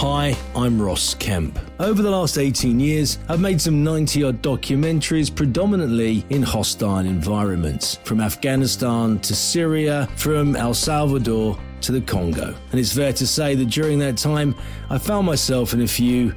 Hi, I'm Ross Kemp. Over the last 18 years, I've made some 90 odd documentaries predominantly in hostile environments, from Afghanistan to Syria, from El Salvador to the Congo. And it's fair to say that during that time, I found myself in a few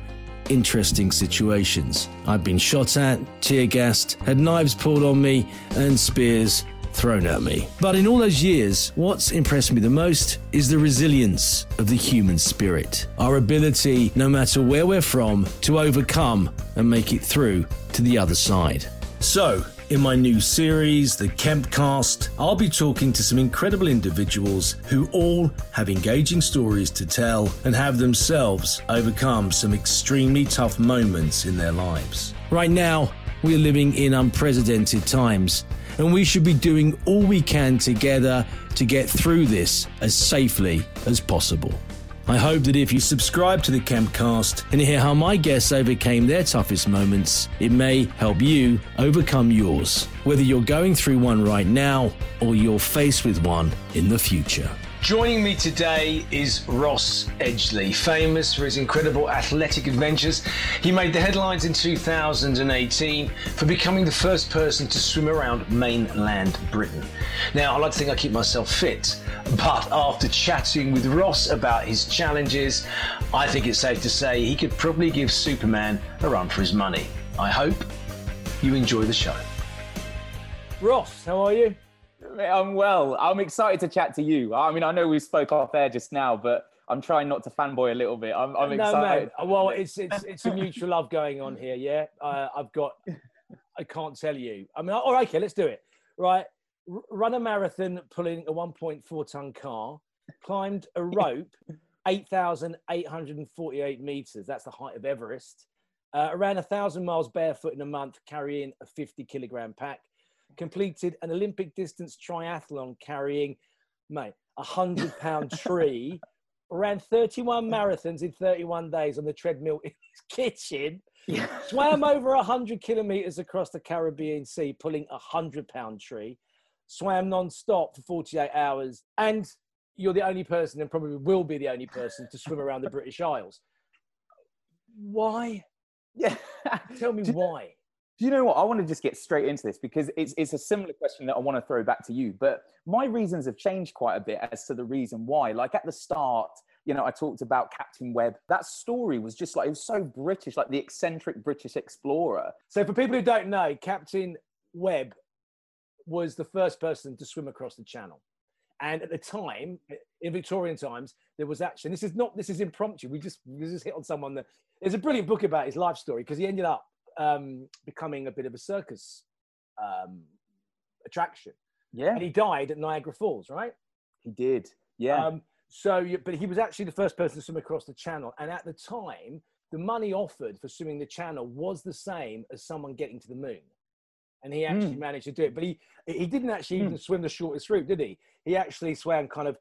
interesting situations. I've been shot at, tear gassed, had knives pulled on me, and spears thrown at me. But in all those years, what's impressed me the most is the resilience of the human spirit. Our ability, no matter where we're from, to overcome and make it through to the other side. So, in my new series, The Kempcast, I'll be talking to some incredible individuals who all have engaging stories to tell and have themselves overcome some extremely tough moments in their lives. Right now, we are living in unprecedented times, and we should be doing all we can together to get through this as safely as possible. I hope that if you subscribe to the Kempcast and hear how my guests overcame their toughest moments, it may help you overcome yours, whether you're going through one right now or you're faced with one in the future. Joining me today is Ross Edgley, famous for his incredible athletic adventures. He made the headlines in 2018 for becoming the first person to swim around mainland Britain. Now, I like to think I keep myself fit, but after chatting with Ross about his challenges, I think it's safe to say he could probably give Superman a run for his money. I hope you enjoy the show. Ross, how are you? I'm well. I'm excited to chat to you. I mean, I know we spoke off air just now, but I'm trying not to fanboy a little bit. I'm, I'm no, excited. Man. Well, it's it's it's a mutual love going on here. Yeah, uh, I've got. I can't tell you. I mean, all right, okay, let's do it. Right, R- run a marathon pulling a 1.4 ton car, climbed a rope, 8,848 meters. That's the height of Everest. Uh, around a thousand miles barefoot in a month, carrying a 50 kilogram pack completed an Olympic distance triathlon carrying, mate, a hundred pound tree, ran 31 marathons in 31 days on the treadmill in his kitchen, yeah. swam over 100 kilometers across the Caribbean Sea, pulling a hundred pound tree, swam non-stop for 48 hours, and you're the only person, and probably will be the only person, to swim around the British Isles. Why? Yeah. Tell me why. Do you know what? I want to just get straight into this because it's, it's a similar question that I want to throw back to you. But my reasons have changed quite a bit as to the reason why. Like at the start, you know, I talked about Captain Webb. That story was just like, it was so British, like the eccentric British explorer. So for people who don't know, Captain Webb was the first person to swim across the channel. And at the time, in Victorian times, there was actually, this is not, this is impromptu. We just, we just hit on someone that, there's a brilliant book about his life story because he ended up um, becoming a bit of a circus um, attraction. Yeah. And he died at Niagara Falls, right? He did. Yeah. Um, so, but he was actually the first person to swim across the channel. And at the time, the money offered for swimming the channel was the same as someone getting to the moon. And he actually mm. managed to do it. But he, he didn't actually mm. even swim the shortest route, did he? He actually swam kind of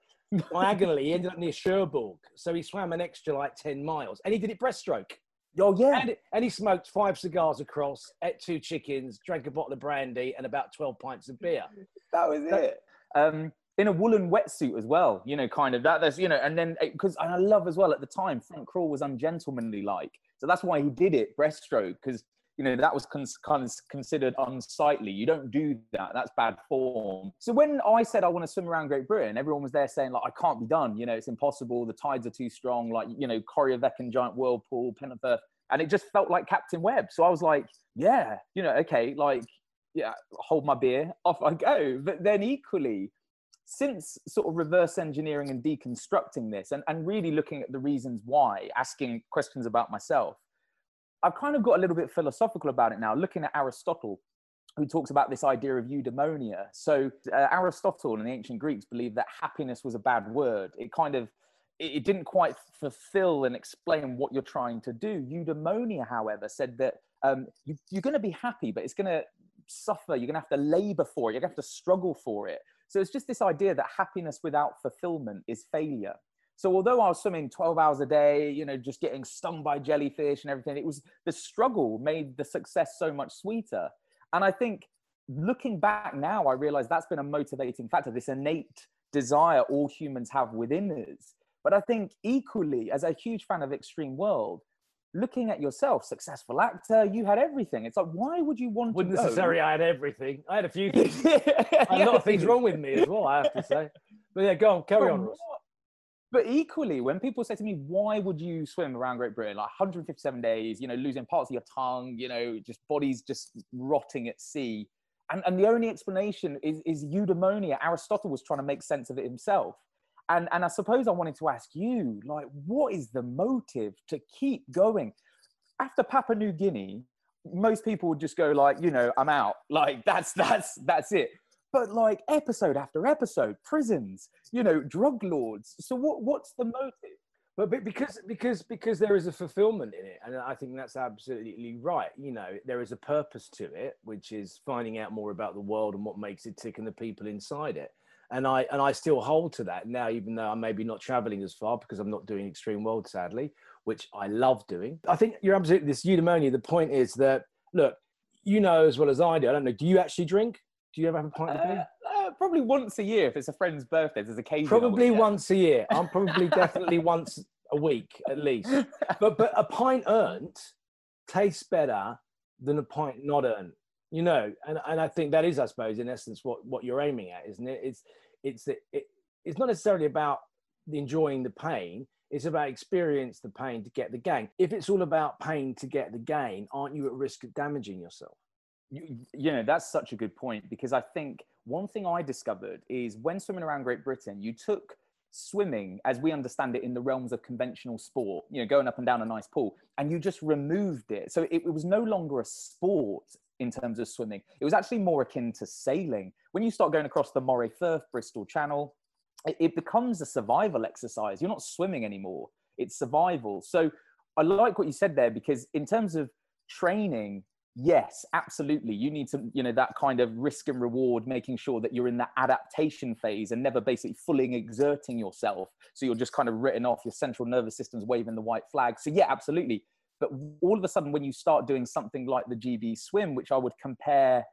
diagonally. he ended up near Cherbourg. So he swam an extra like 10 miles. And he did it breaststroke. Oh yeah, and, and, he smoked five cigars across, ate two chickens, drank a bottle of brandy, and about twelve pints of beer. That was that, it. Um, in a woolen wetsuit as well, you know, kind of that. There's, you know, and then because I love as well at the time, front crawl was ungentlemanly like, so that's why he did it breaststroke because you know that was cons- kind of considered unsightly. You don't do that. That's bad form. So when i said i want to swim around great britain everyone was there saying like i can't be done. You know it's impossible. The tides are too strong. Like you know Corryvreckan giant whirlpool Pentland Firth and it just felt like captain webb. So i was like yeah you know okay like yeah hold my beer off i go. But then equally since sort of reverse engineering and deconstructing this and, and really looking at the reasons why asking questions about myself I've kind of got a little bit philosophical about it now, looking at Aristotle, who talks about this idea of eudaimonia. So uh, Aristotle and the ancient Greeks believed that happiness was a bad word. It kind of it didn't quite fulfill and explain what you're trying to do. Eudaimonia, however, said that um, you, you're going to be happy, but it's going to suffer. You're going to have to labor for it. You're going to have to struggle for it. So it's just this idea that happiness without fulfillment is failure. So although I was swimming 12 hours a day, you know, just getting stung by jellyfish and everything, it was the struggle made the success so much sweeter. And I think looking back now, I realize that's been a motivating factor, this innate desire all humans have within us. But I think equally, as a huge fan of Extreme World, looking at yourself, successful actor, you had everything. It's like, why would you want to. Wouldn't to go? necessarily I had everything. I had a few things. a lot of things wrong with me as well, I have to say. But yeah, go on, carry on, Ross. But equally, when people say to me, why would you swim around Great Britain? Like 157 days, you know, losing parts of your tongue, you know, just bodies just rotting at sea. And, and the only explanation is, is eudaimonia. Aristotle was trying to make sense of it himself. And, and I suppose I wanted to ask you, like, what is the motive to keep going? After Papua New Guinea, most people would just go like, you know, I'm out. Like that's that's that's it but like episode after episode, prisons, you know, drug lords. So what what's the motive? But because because because there is a fulfillment in it, and I think that's absolutely right. You know, there is a purpose to it, which is finding out more about the world and what makes it tick and the people inside it. And I and I still hold to that now, even though I'm maybe not traveling as far because I'm not doing extreme world, sadly, which I love doing. I think you're absolutely this eudaimonia. The point is that look, you know as well as I do. I don't know. Do you actually drink? Do you ever have a pint of beer? Uh, uh, probably once a year if it's a friend's birthday. There's occasion. Probably once a year. I'm probably definitely once a week at least. But but a pint earned tastes better than a pint not earned. You know, and, and I think that is, I suppose, in essence, what, what you're aiming at, isn't it? It's it's it, it's not necessarily about enjoying the pain. It's about experience the pain to get the gain. If it's all about pain to get the gain, aren't you at risk of damaging yourself? You, you know that's such a good point because i think one thing i discovered is when swimming around great britain you took swimming as we understand it in the realms of conventional sport you know going up and down a nice pool and you just removed it. So it, it was no longer a sport in terms of swimming. It was actually more akin to sailing. When you start going across the moray firth bristol channel it, it becomes a survival exercise. You're not swimming anymore. It's survival. So i like what you said there because in terms of training yes absolutely. You need to you know that kind of risk and reward making sure that you're in that adaptation phase and never basically fully exerting yourself. So you're just kind of written off your central nervous system's waving the white flag. So yeah absolutely. But all of a sudden when you start doing something like the gb swim which i would compare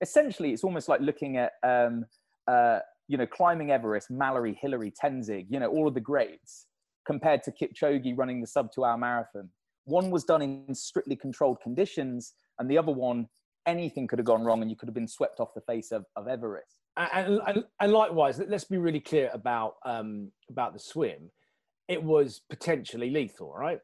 essentially it's almost like looking at um, uh, you know climbing everest mallory hillary tenzing you know all of the greats compared to kipchoge running the sub two hour marathon. One was done in strictly controlled conditions and the other one anything could have gone wrong and you could have been swept off the face of, of everest. And, and, and likewise let's be really clear about um, about the swim. It was potentially lethal right?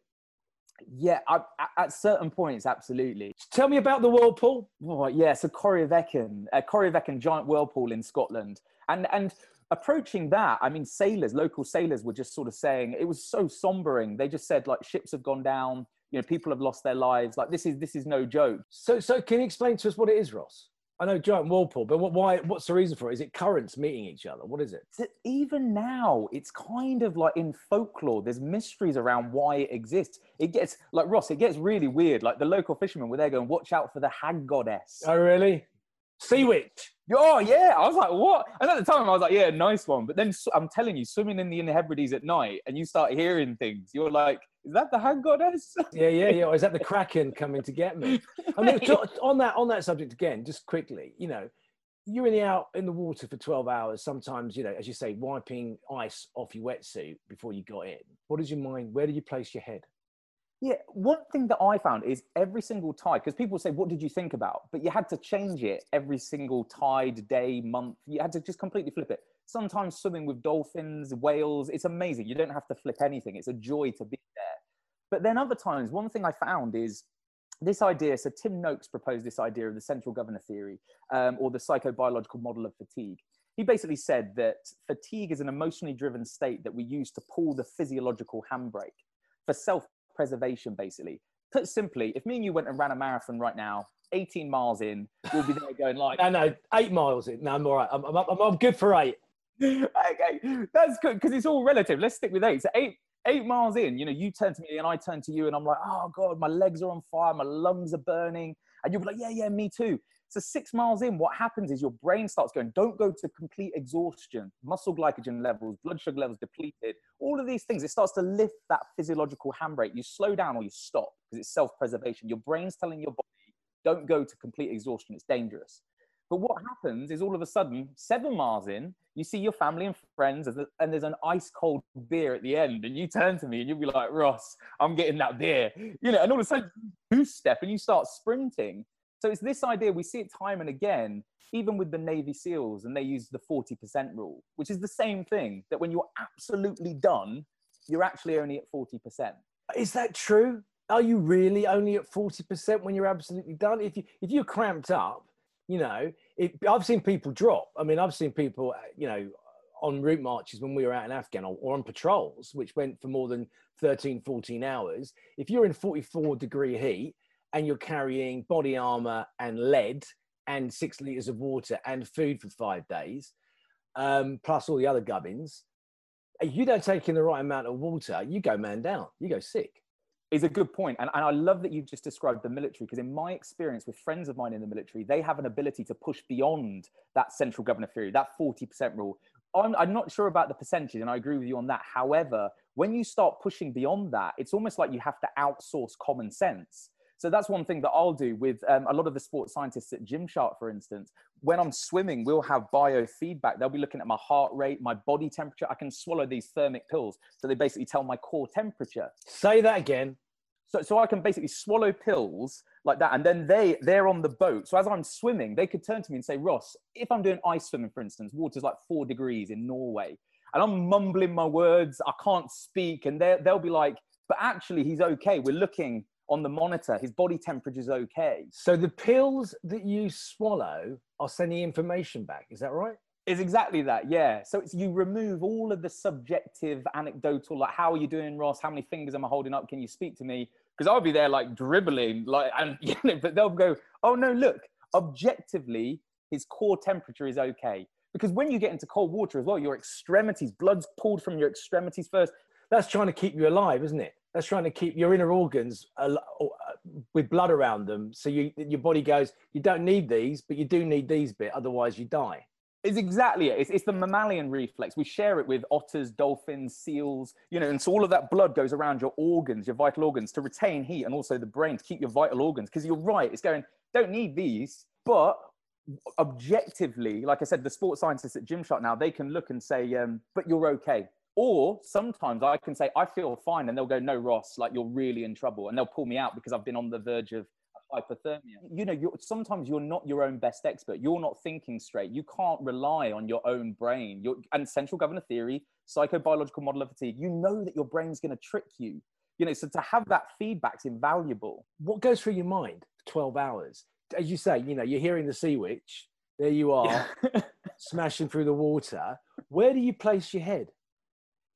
Yeah I, at certain points absolutely. Tell me about the whirlpool. Oh, yeah so Corryvreckan uh, Corryvreckan giant whirlpool in scotland. And and approaching that i mean sailors local sailors were just sort of saying it was so sombering. They just said like ships have gone down you know people have lost their lives like this is this is no joke so so can you explain to us what it is ross I know giant whirlpool, but what, why? What's the reason for it? Is it currents meeting each other? What is it? Even now, it's kind of like in folklore. There's mysteries around why it exists. It gets like Ross. It gets really weird. Like the local fishermen were there going, "Watch out for the hag goddess." Oh, really? Sea witch. Oh yeah, I was like, what? And at the time, I was like, yeah, nice one. But then I'm telling you, swimming in the Inner Hebrides at night, and you start hearing things. You're like, is that the hag goddess? yeah, yeah, yeah. Or is that the kraken coming to get me? I mean, on that on that subject again, just quickly, you know, you're in the out in the water for 12 hours. Sometimes, you know, as you say, wiping ice off your wetsuit before you got in. What is your mind? Where do you place your head? Yeah, one thing that I found is every single tide, because people say, What did you think about? But you had to change it every single tide, day, month. You had to just completely flip it. Sometimes swimming with dolphins, whales, it's amazing. You don't have to flip anything. It's a joy to be there. But then other times, one thing I found is this idea. So Tim Noakes proposed this idea of the central governor theory um, or the psychobiological model of fatigue. He basically said that fatigue is an emotionally driven state that we use to pull the physiological handbrake for self preservation, basically. Put simply, if me and you went and ran a marathon right now, 18 miles in, we'll be there going like, no, no, eight miles in. No, I'm all right. I'm, I'm, I'm, I'm good for eight. okay, that's good because it's all relative. Let's stick with eight. So eight, eight miles in, you know, you turn to me and I turn to you, and I'm like, oh god, my legs are on fire, my lungs are burning, and you'll be like, yeah, yeah, me too. So six miles in, what happens is your brain starts going, don't go to complete exhaustion, muscle glycogen levels, blood sugar levels depleted, all of these things. It starts to lift that physiological handbrake. You slow down or you stop because it's self-preservation. Your brain's telling your body, don't go to complete exhaustion. It's dangerous. But what happens is all of a sudden, seven miles in, you see your family and friends, and there's an ice cold beer at the end, and you turn to me and you'll be like, Ross, I'm getting that beer, you know, and all of a sudden, you step and you start sprinting. So it's this idea, we see it time and again, even with the Navy SEALs, and they use the 40% rule, which is the same thing that when you're absolutely done, you're actually only at 40%. Is that true? Are you really only at 40% when you're absolutely done? If, you, if you're cramped up, you know, I've seen people drop. I mean, I've seen people, you know, on route marches when we were out in Afghan or, or, on patrols, which went for more than 13, 14 hours. If you're in 44 degree heat and you're carrying body armor and lead and six liters of water and food for five days, um, plus all the other gubbins, if you don't take in the right amount of water, you go man down, you go sick. Is a good point. And, and I love that you've just described the military because, in my experience with friends of mine in the military, they have an ability to push beyond that central governor theory, that 40% rule. I'm, I'm not sure about the percentage, and I agree with you on that. However, when you start pushing beyond that, it's almost like you have to outsource common sense. So that's one thing that I'll do with um, a lot of the sports scientists at Gymshark, for instance. When I'm swimming, we'll have biofeedback. They'll be looking at my heart rate, my body temperature. I can swallow these thermic pills. So they basically tell my core temperature. Say that again. So, so I can basically swallow pills like that. And then they, they're on the boat. So as I'm swimming, they could turn to me and say, Ross, if I'm doing ice swimming, for instance, water's like four degrees in Norway, and I'm mumbling my words, I can't speak. And they'll be like, but actually, he's okay. We're looking on the monitor. His body temperature is okay. So the pills that you swallow are sending information back. Is that right? Is exactly that, yeah. So it's you remove all of the subjective, anecdotal, like how are you doing, Ross? How many fingers am I holding up? Can you speak to me? Because I'll be there like dribbling, like, and you know, but they'll go, oh no, look, objectively, his core temperature is okay. Because when you get into cold water as well, your extremities, blood's pulled from your extremities first. That's trying to keep you alive, isn't it? That's trying to keep your inner organs uh, with blood around them. So you, your body goes, you don't need these, but you do need these bit, otherwise you die. It's exactly it. It's, it's the mammalian reflex. We share it with otters, dolphins, seals, you know, and so all of that blood goes around your organs, your vital organs, to retain heat and also the brain to keep your vital organs. Because you're right, it's going, don't need these, but objectively, like I said, the sports scientists at Gymshark now, they can look and say, um, but you're okay or sometimes I can say, I feel fine. And they'll go, no, Ross, like you're really in trouble. And they'll pull me out because I've been on the verge of hypothermia. You know, you're, sometimes you're not your own best expert. You're not thinking straight. You can't rely on your own brain. You're, and central governor theory, psychobiological model of fatigue, you know that your brain's going to trick you. You know, so to have that feedback's invaluable. What goes through your mind 12 hours? As you say, you know, you're hearing the sea witch. There you are, smashing through the water. Where do you place your head?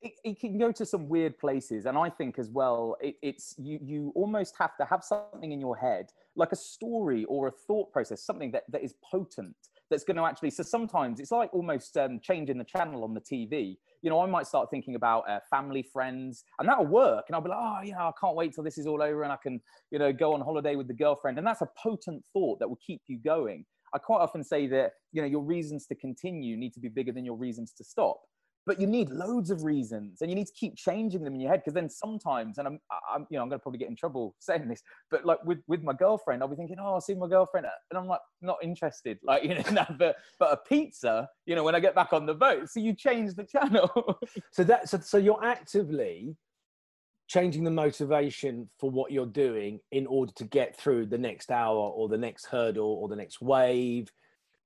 It, it, can go to some weird places and i think as well it, it's you you almost have to have something in your head like a story or a thought process something that, that is potent that's going to actually so sometimes it's like almost um, changing the channel on the tv you know i might start thinking about uh, family friends and that'll work and i'll be like oh you know i can't wait till this is all over and i can you know go on holiday with the girlfriend and that's a potent thought that will keep you going. I quite often say that you know your reasons to continue need to be bigger than your reasons to stop but you need loads of reasons and you need to keep changing them in your head because then sometimes and I'm, I'm you know i'm going to probably get in trouble saying this but like with with my girlfriend i'll be thinking oh i'll see my girlfriend and i'm like not interested like you know but but a pizza you know when i get back on the boat so you change the channel so that so, so you're actively changing the motivation for what you're doing in order to get through the next hour or the next hurdle or the next wave,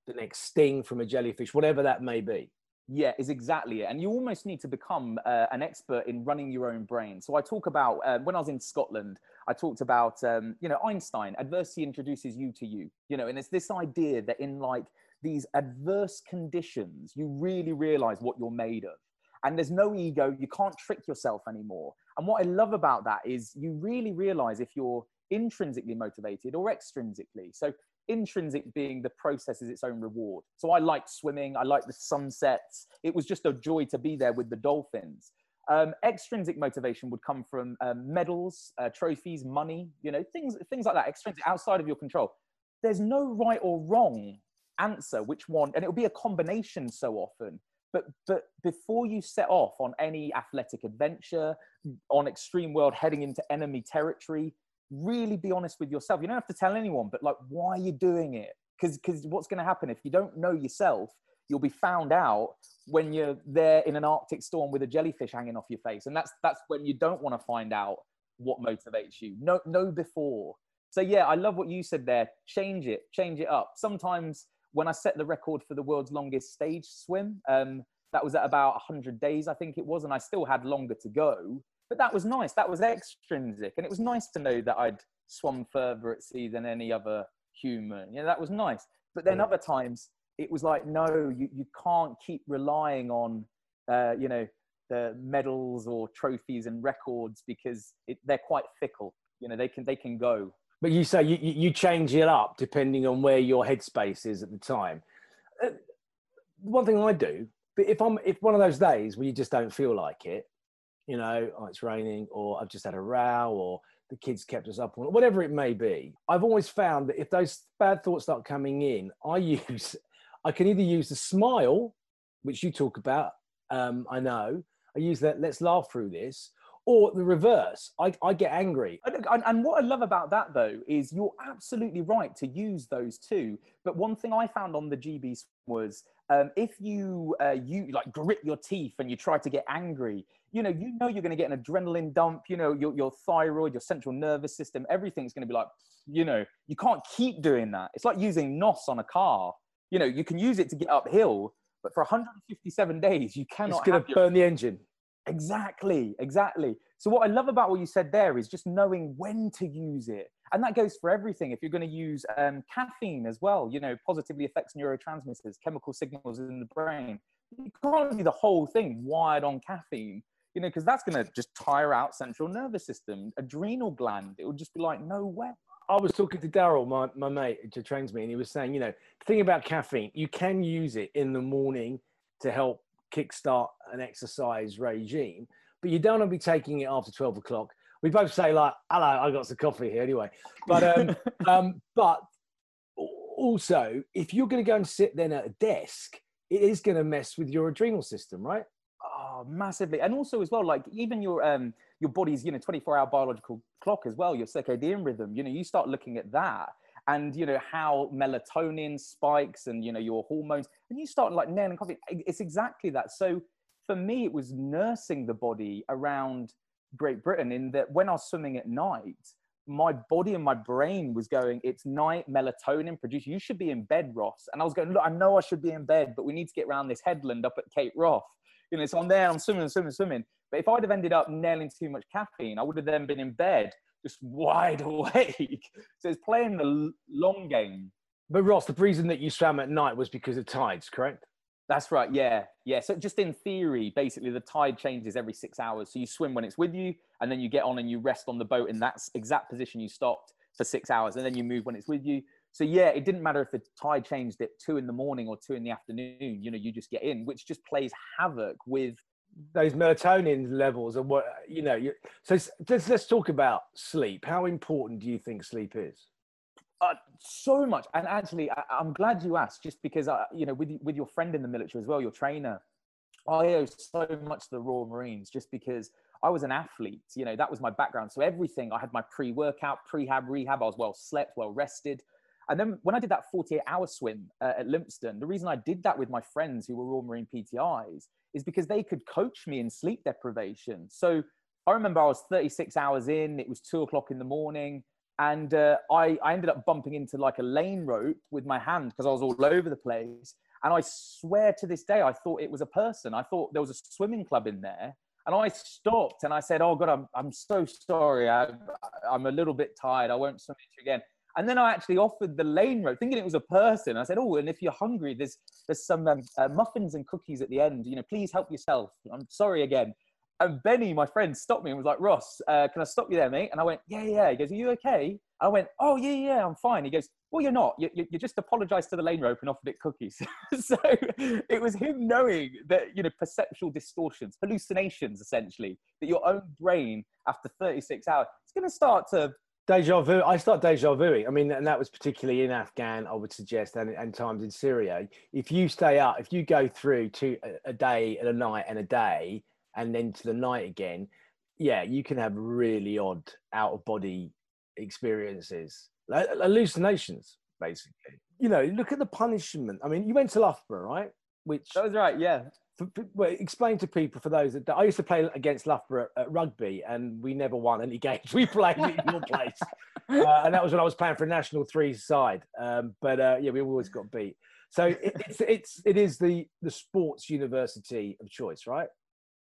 the next sting from a jellyfish, whatever that may be. Yeah, is exactly it. And you almost need to become uh, an expert in running your own brain. So I talk about uh, when I was in Scotland, I talked about um, you know Einstein. Adversity introduces you to you. You know, and it's this idea that in like these adverse conditions, you really realize what you're made of. And there's no ego. You can't trick yourself anymore. And what I love about that is you really realize if you're intrinsically motivated or extrinsically. So intrinsic being the process is its own reward. So I liked swimming, I liked the sunsets. It was just a joy to be there with the dolphins. Um, extrinsic motivation would come from um, medals, uh, trophies, money, you know, things, things like that, extrinsic, outside of your control. There's no right or wrong answer which one, and it'll be a combination so often. But, but before you set off on any athletic adventure, on extreme world heading into enemy territory, really be honest with yourself. You don't have to tell anyone, but like, why are you doing it? Because because what's going to happen if you don't know yourself, you'll be found out when you're there in an Arctic storm with a jellyfish hanging off your face, and that's that's when you don't want to find out what motivates you. Know know before. So yeah, I love what you said there. Change it, change it up. Sometimes when I set the record for the world's longest stage swim, um, that was at about 100 days, I think it was, and I still had longer to go but that was nice. That was extrinsic, and it was nice to know that I'd swum further at sea than any other human. Yeah, that was nice. But then other times it was like, no, you, you can't keep relying on, uh, you know, the medals or trophies and records because it, they're quite fickle. You know, they can they can go. But you say you, you change it up depending on where your headspace is at the time. Uh, one thing I do, but if I'm if one of those days where you just don't feel like it, you know, oh, it's raining, or I've just had a row, or the kids kept us up, or whatever it may be. I've always found that if those bad thoughts start coming in, I use, I can either use the smile, which you talk about, um, I know, I use that, let's laugh through this, or the reverse. I, I get angry. And, and, what I love about that though is you're absolutely right to use those two. But one thing I found on the GBs was um, if you uh, you like grit your teeth and you try to get angry, you know you know you're going to get an adrenaline dump. You know your your thyroid, your central nervous system, everything's going to be like, you know, you can't keep doing that. It's like using NOS on a car. You know, you can use it to get uphill, but for 157 days, you cannot. It's going to burn the engine. Exactly, exactly. So what I love about what you said there is just knowing when to use it, and that goes for everything. If you're going to use um, caffeine as well, you know, positively affects neurotransmitters, chemical signals in the brain. You can't do the whole thing wired on caffeine, you know, because that's going to just tire out central nervous system, adrenal gland. It would just be like, no way. I was talking to Daryl, my, my mate who trains me, and he was saying, you know, the thing about caffeine, you can use it in the morning to help kickstart an exercise regime, but you don't want to be taking it after 12 o'clock. We both say like, hello, I got some coffee here anyway. But, um, um, but also, if you're going to go and sit then at a desk, it is going to mess with your adrenal system, right? Oh, massively. And also as well, like even your, um, your body's, you know, 24 hour biological clock as well, your circadian rhythm, you know, you start looking at that and you know how melatonin spikes and you know your hormones and you start like nailing coffee. It's exactly that. So for me it was nursing the body around great britain in that when i was swimming at night my body and my brain was going it's night melatonin produced. You should be in bed ross. And i was going look i know i should be in bed but we need to get around this headland up at cape wrath you know so i'm there i'm swimming swimming swimming but if i'd have ended up nailing too much caffeine i would have then been in bed just wide awake. So it's playing the long game. But Ross, the reason that you swam at night was because of tides, correct? That's right. Yeah, yeah. So just in theory, basically, the tide changes every six hours. So you swim when it's with you, and then you get on and you rest on the boat in that exact position you stopped for six hours, and then you move when it's with you. So yeah, it didn't matter if the tide changed at two in the morning or two in the afternoon. You know, you just get in, which just plays havoc with those melatonin levels and what you know you, so let's let's talk about sleep. How important do you think sleep is? Uh, so much. And actually I, am glad you asked just because I, you know with with your friend in the military as well your trainer i owe so much to the royal marines just because i was an athlete you know that was my background. So everything i had my pre-workout prehab rehab i was well slept well rested and then when I did that 48 hour swim uh, at Lympstone, the reason I did that with my friends who were all Marine PTIs is because they could coach me in sleep deprivation. So I remember I was 36 hours in. It was two o'clock in the morning, and uh, I I ended up bumping into like a lane rope with my hand because I was all over the place. And I swear to this day, I thought it was a person. I thought there was a swimming club in there. And I stopped and I said, Oh God, I'm, I'm so sorry. I, I'm a little bit tired. I won't swim with you again. And then I actually offered the lane rope, thinking it was a person. I said, "Oh, and if you're hungry, there's there's some um, uh, muffins and cookies at the end. You know, please help yourself. I'm sorry again." And Benny, my friend, stopped me and was like, "Ross, uh, can I stop you there, mate?" And I went, "Yeah, yeah." He goes, "Are you okay?" I went, "Oh, yeah, yeah, I'm fine." He goes, "Well, you're not. You, you, you just apologized to the lane rope and offered it cookies." so it was him knowing that you know perceptual distortions, hallucinations, essentially, that your own brain after 36 hours, it's going to start to Deja vu. I start deja vu. I mean, and that was particularly in Afghan, I would suggest, and, and times in Syria. If you stay up, if you go through to a, a day and a night and a day, and then to the night again, yeah, you can have really odd out of body experiences, like hallucinations, basically. You know, look at the punishment. I mean, you went to Loughborough, right? Which that was right, yeah for, well, explain to people for those that I used to play against Loughborough at, at rugby, and we never won any games. We played in your place, uh, and that was when I was playing for a national three side. Um, but uh, yeah, we always got beat. So it, it's it's it is the the sports university of choice, right?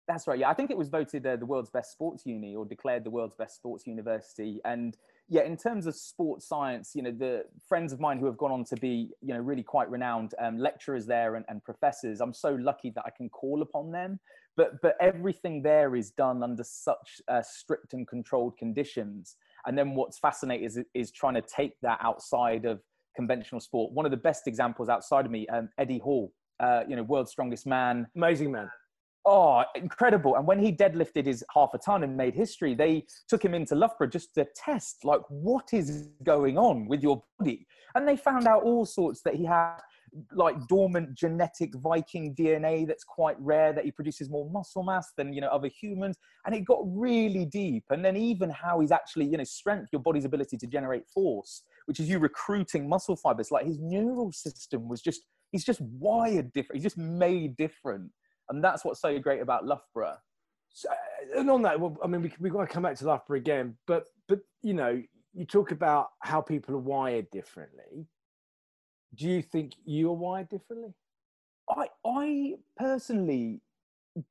That's right. Yeah, I think it was voted uh, the world's best sports uni or declared the world's best sports university, and yeah, in terms of sports science, you know, the friends of mine who have gone on to be, you know, really quite renowned um, lecturers there and, and professors, I'm so lucky that I can call upon them. But but everything there is done under such uh, strict and controlled conditions. And then what's fascinating is is trying to take that outside of conventional sport. One of the best examples outside of me, um, Eddie Hall, uh, you know, world's strongest man, amazing man Oh, incredible. And when he deadlifted his half a ton and made history, they took him into Loughborough just to test, like, what is going on with your body? And they found out all sorts that he had, like, dormant genetic Viking DNA that's quite rare, that he produces more muscle mass than, you know, other humans. And it got really deep. And then even how he's actually, you know, strength, your body's ability to generate force, which is you recruiting muscle fibers. Like, his neural system was just, he's just wired different. He's just made different and that's what's so great about Loughborough. So, uh, and on that, well, I mean, we we got to come back to Loughborough again, but but you know, you talk about how people are wired differently. Do you think you are wired differently? I I personally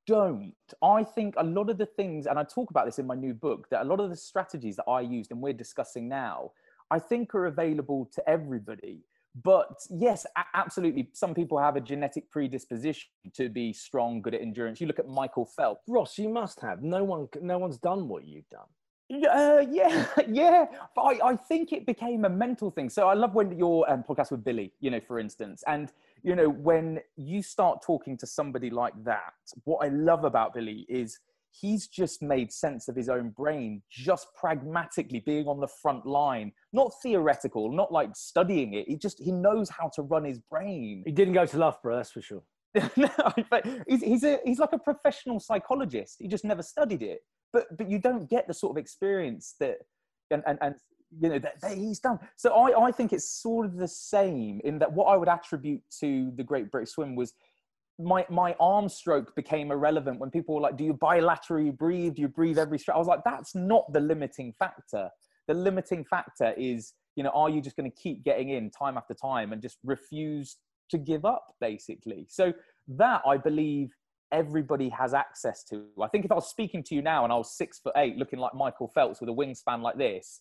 don't. I think a lot of the things, and I talk about this in my new book, that a lot of the strategies that I used and we're discussing now, I think are available to everybody but yes absolutely some people have a genetic predisposition to be strong good at endurance you look at michael phelps ross you must have no one no one's done what you've done uh, yeah, yeah. But I, I think it became a mental thing. So I love when your um, podcast with Billy, you know, for instance, and you know when you start talking to somebody like that. What I love about Billy is he's just made sense of his own brain just pragmatically being on the front line. Not theoretical not like studying it. He just he knows how to run his brain. He didn't go to loughborough that's for sure. No, but he's, he's, a, he's like a professional psychologist. He just never studied it. But but you don't get the sort of experience that and and, and you know that, that he's done. So I, I think it's sort of the same in that what i would attribute to the great british swim was my my arm stroke became irrelevant when people were like, "Do you bilaterally breathe? Do you breathe every stroke?" I was like, "That's not the limiting factor. The limiting factor is, you know, are you just going to keep getting in time after time and just refuse to give up, basically?" So that I believe everybody has access to. I think if I was speaking to you now and I was six foot eight, looking like Michael Phelps with a wingspan like this,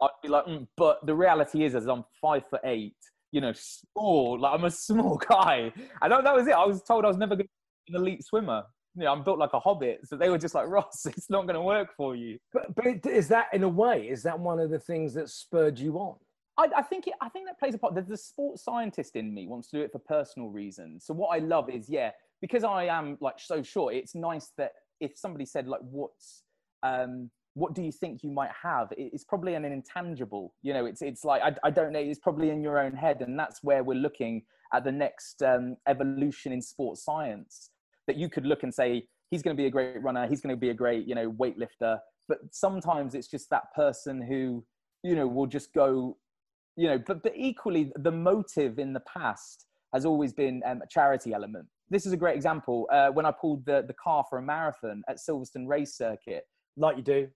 I'd be like, mm, "But the reality is, as I'm five foot eight." You know, small. Like I'm a small guy. I know that was it. I was told I was never going to be an elite swimmer. You know, I'm built like a hobbit. So they were just like, Ross, it's not going to work for you. But, but is that, in a way, is that one of the things that spurred you on? I, I think it, I think that plays a part. The, the sports scientist in me wants to do it for personal reasons. So what I love is, yeah, because I am like so short. It's nice that if somebody said like, what's um, what do you think you might have? It's probably an intangible you know it's it's like I, I don't know it's probably in your own head and that's where we're looking at the next um, evolution in sports science that you could look and say he's going to be a great runner he's going to be a great you know weightlifter but sometimes it's just that person who you know will just go you know but, but equally the motive in the past has always been um, a charity element. This is a great example uh, when i pulled the, the car for a marathon at silverstone race circuit Like you do.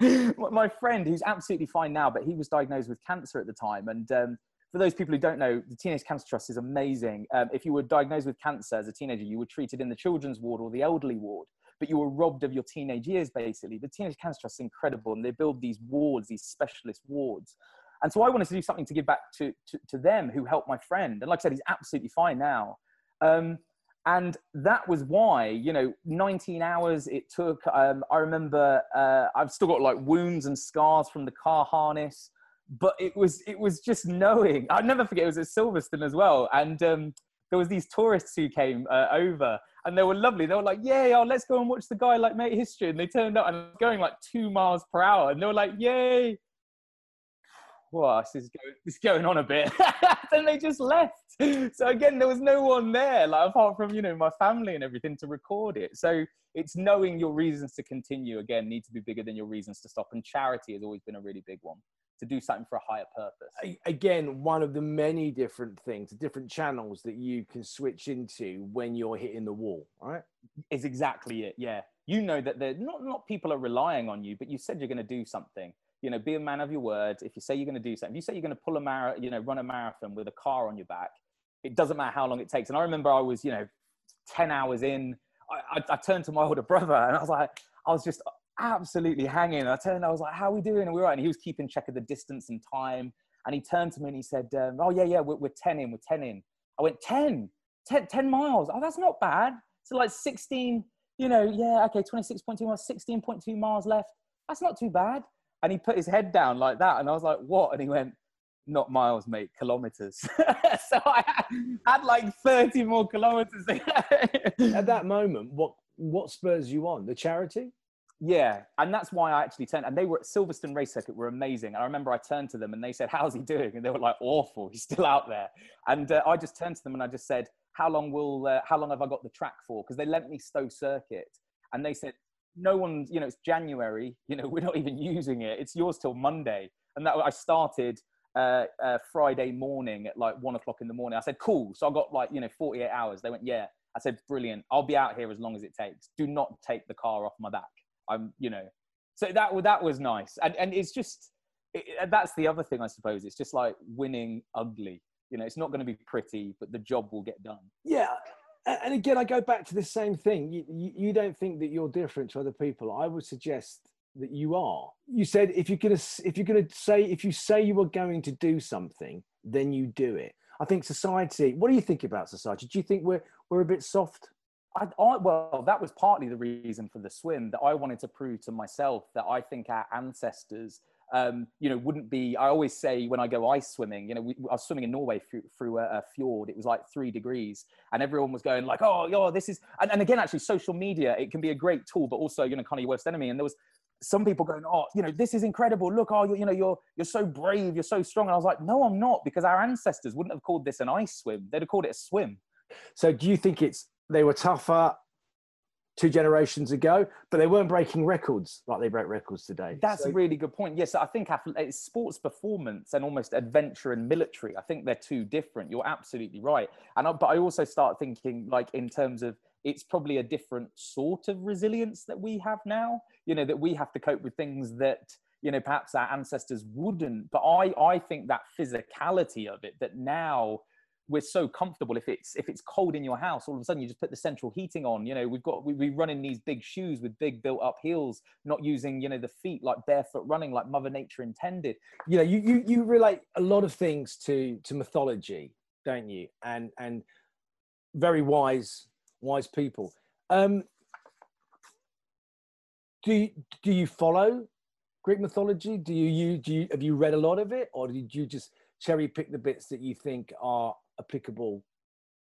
my friend, who's absolutely fine now, but he was diagnosed with cancer at the time. And um, for those people who don't know, the Teenage Cancer Trust is amazing. Um, if you were diagnosed with cancer as a teenager, you were treated in the children's ward or the elderly ward, but you were robbed of your teenage years, basically. The Teenage Cancer Trust is incredible, and they build these wards, these specialist wards. And so I wanted to do something to give back to, to, to them who helped my friend. And like I said, he's absolutely fine now. Um, and that was why you know 19 hours it took um, i remember uh, i've still got like wounds and scars from the car harness but it was it was just knowing. I'll never forget it was at silverstone as well and um, there was these tourists who came uh, over and they were lovely. They were like yay oh let's go and watch the guy like make history and they turned up and going like two miles per hour and they were like yay well, this is going, this is going on a bit. then they just left. So again, there was no one there, like apart from you know my family and everything to record it. So it's knowing your reasons to continue. Again, need to be bigger than your reasons to stop. And charity has always been a really big one to do something for a higher purpose. Again, one of the many different things, different channels that you can switch into when you're hitting the wall, right? Is exactly it. Yeah, you know that they're not not people are relying on you, but you said you're going to do something you know, be a man of your word. If you say you're going to do something, if you say you're going to pull a marathon, you know, run a marathon with a car on your back, it doesn't matter how long it takes. And I remember I was, you know, 10 hours in, I, I, I turned to my older brother and I was like, I was just absolutely hanging. I turned, I was like, how are we doing? And we were right. And he was keeping check of the distance and time. And he turned to me and he said, um, oh yeah, yeah, we're, we're 10 in, we're 10 in. I went 10, 10, 10 miles. Oh, that's not bad. So like 16, you know, yeah, okay, 26.2 miles, 16.2 miles left. That's not too bad. And he put his head down like that. And I was like, what? And he went, not miles, mate, kilometers. so I had like 30 more kilometers. At that moment, what, what spurs you on? The charity? Yeah, and that's why I actually turned. And they were at Silverstone Race Circuit, were amazing. And I remember I turned to them and they said, "How's he doing?" And they were like, "Awful. He's still out there." And uh, I just turned to them and I just said, "How long will? Uh, how long have I got the track for?" Because they lent me Stowe Circuit, and they said, no one's, you know, it's January, you know, we're not even using it. It's yours till Monday. And that I started uh, uh, Friday morning at like one o'clock in the morning. I said, cool. So I got like, you know, 48 hours. They went, yeah. I said, brilliant. I'll be out here as long as it takes. Do not take the car off my back. I'm, you know, so that, that was nice. And, and it's just, it, that's the other thing, I suppose. It's just like winning ugly. You know, it's not going to be pretty, but the job will get done. Yeah and again, I go back to the same thing. You, you, you, don't think that you're different to other people. I would suggest that you are. You said if you're gonna if you're gonna say if you say you are going to do something, then you do it. I think society. What do you think about society? Do you think we're we're a bit soft? I, I, well, that was partly the reason for the swim that I wanted to prove to myself that I think our ancestors um, you know, wouldn't be. I always say when I go ice swimming, you know, we, I was swimming in Norway through, through a, a, fjord. It was like three degrees, and everyone was going like, "Oh, yo, this is." And, and again, actually, social media it can be a great tool, but also you know, kind of your worst enemy. And there was some people going, "Oh, you know, this is incredible. Look, oh, you, you know, you're you're so brave, you're so strong." And I was like, "No, I'm not," because our ancestors wouldn't have called this an ice swim. They'd have called it a swim. So, do you think it's they were tougher two generations ago, but they weren't breaking records like they break records today. That's so, a really good point. Yes, I think it's sports performance and almost adventure and military. I think they're two different. You're absolutely right. And I, but I also start thinking like in terms of it's probably a different sort of resilience that we have now. You know that we have to cope with things that you know perhaps our ancestors wouldn't. But I I think that physicality of it that now we're so comfortable. If it's if it's cold in your house all of a sudden you just put the central heating on. You know we've got we, we run in these big shoes with big built up heels not using you know the feet like barefoot running like mother nature intended. You know you you, you relate a lot of things to to mythology don't you? And and very wise wise people. Um do do you follow greek mythology? Do you, you do you have you read a lot of it or did you just cherry pick the bits that you think are applicable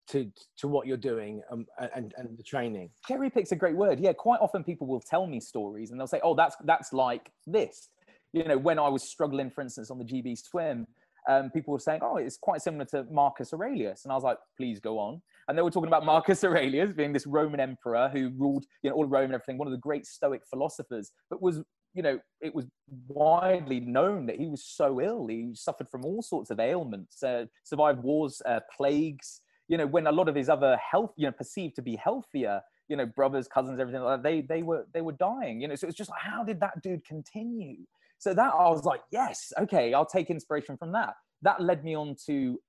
to to what you're doing um, and and the training. Cherry pick's a great word. Yeah quite often people will tell me stories and they'll say oh that's that's like this. You know when i was struggling for instance on the gb swim um, people were saying oh it's quite similar to marcus aurelius. And i was like please go on. And they were talking about marcus aurelius being this roman emperor who ruled you know all rome and everything one of the great stoic philosophers but was you know, it was widely known that he was so ill. He suffered from all sorts of ailments, uh, survived wars, uh, plagues. You know, when a lot of his other health, you know, perceived to be healthier, you know, brothers, cousins, everything like that, they they were they were dying. You know, so it's just like, how did that dude continue? So that I was like, yes, okay, I'll take inspiration from that. That led me on to,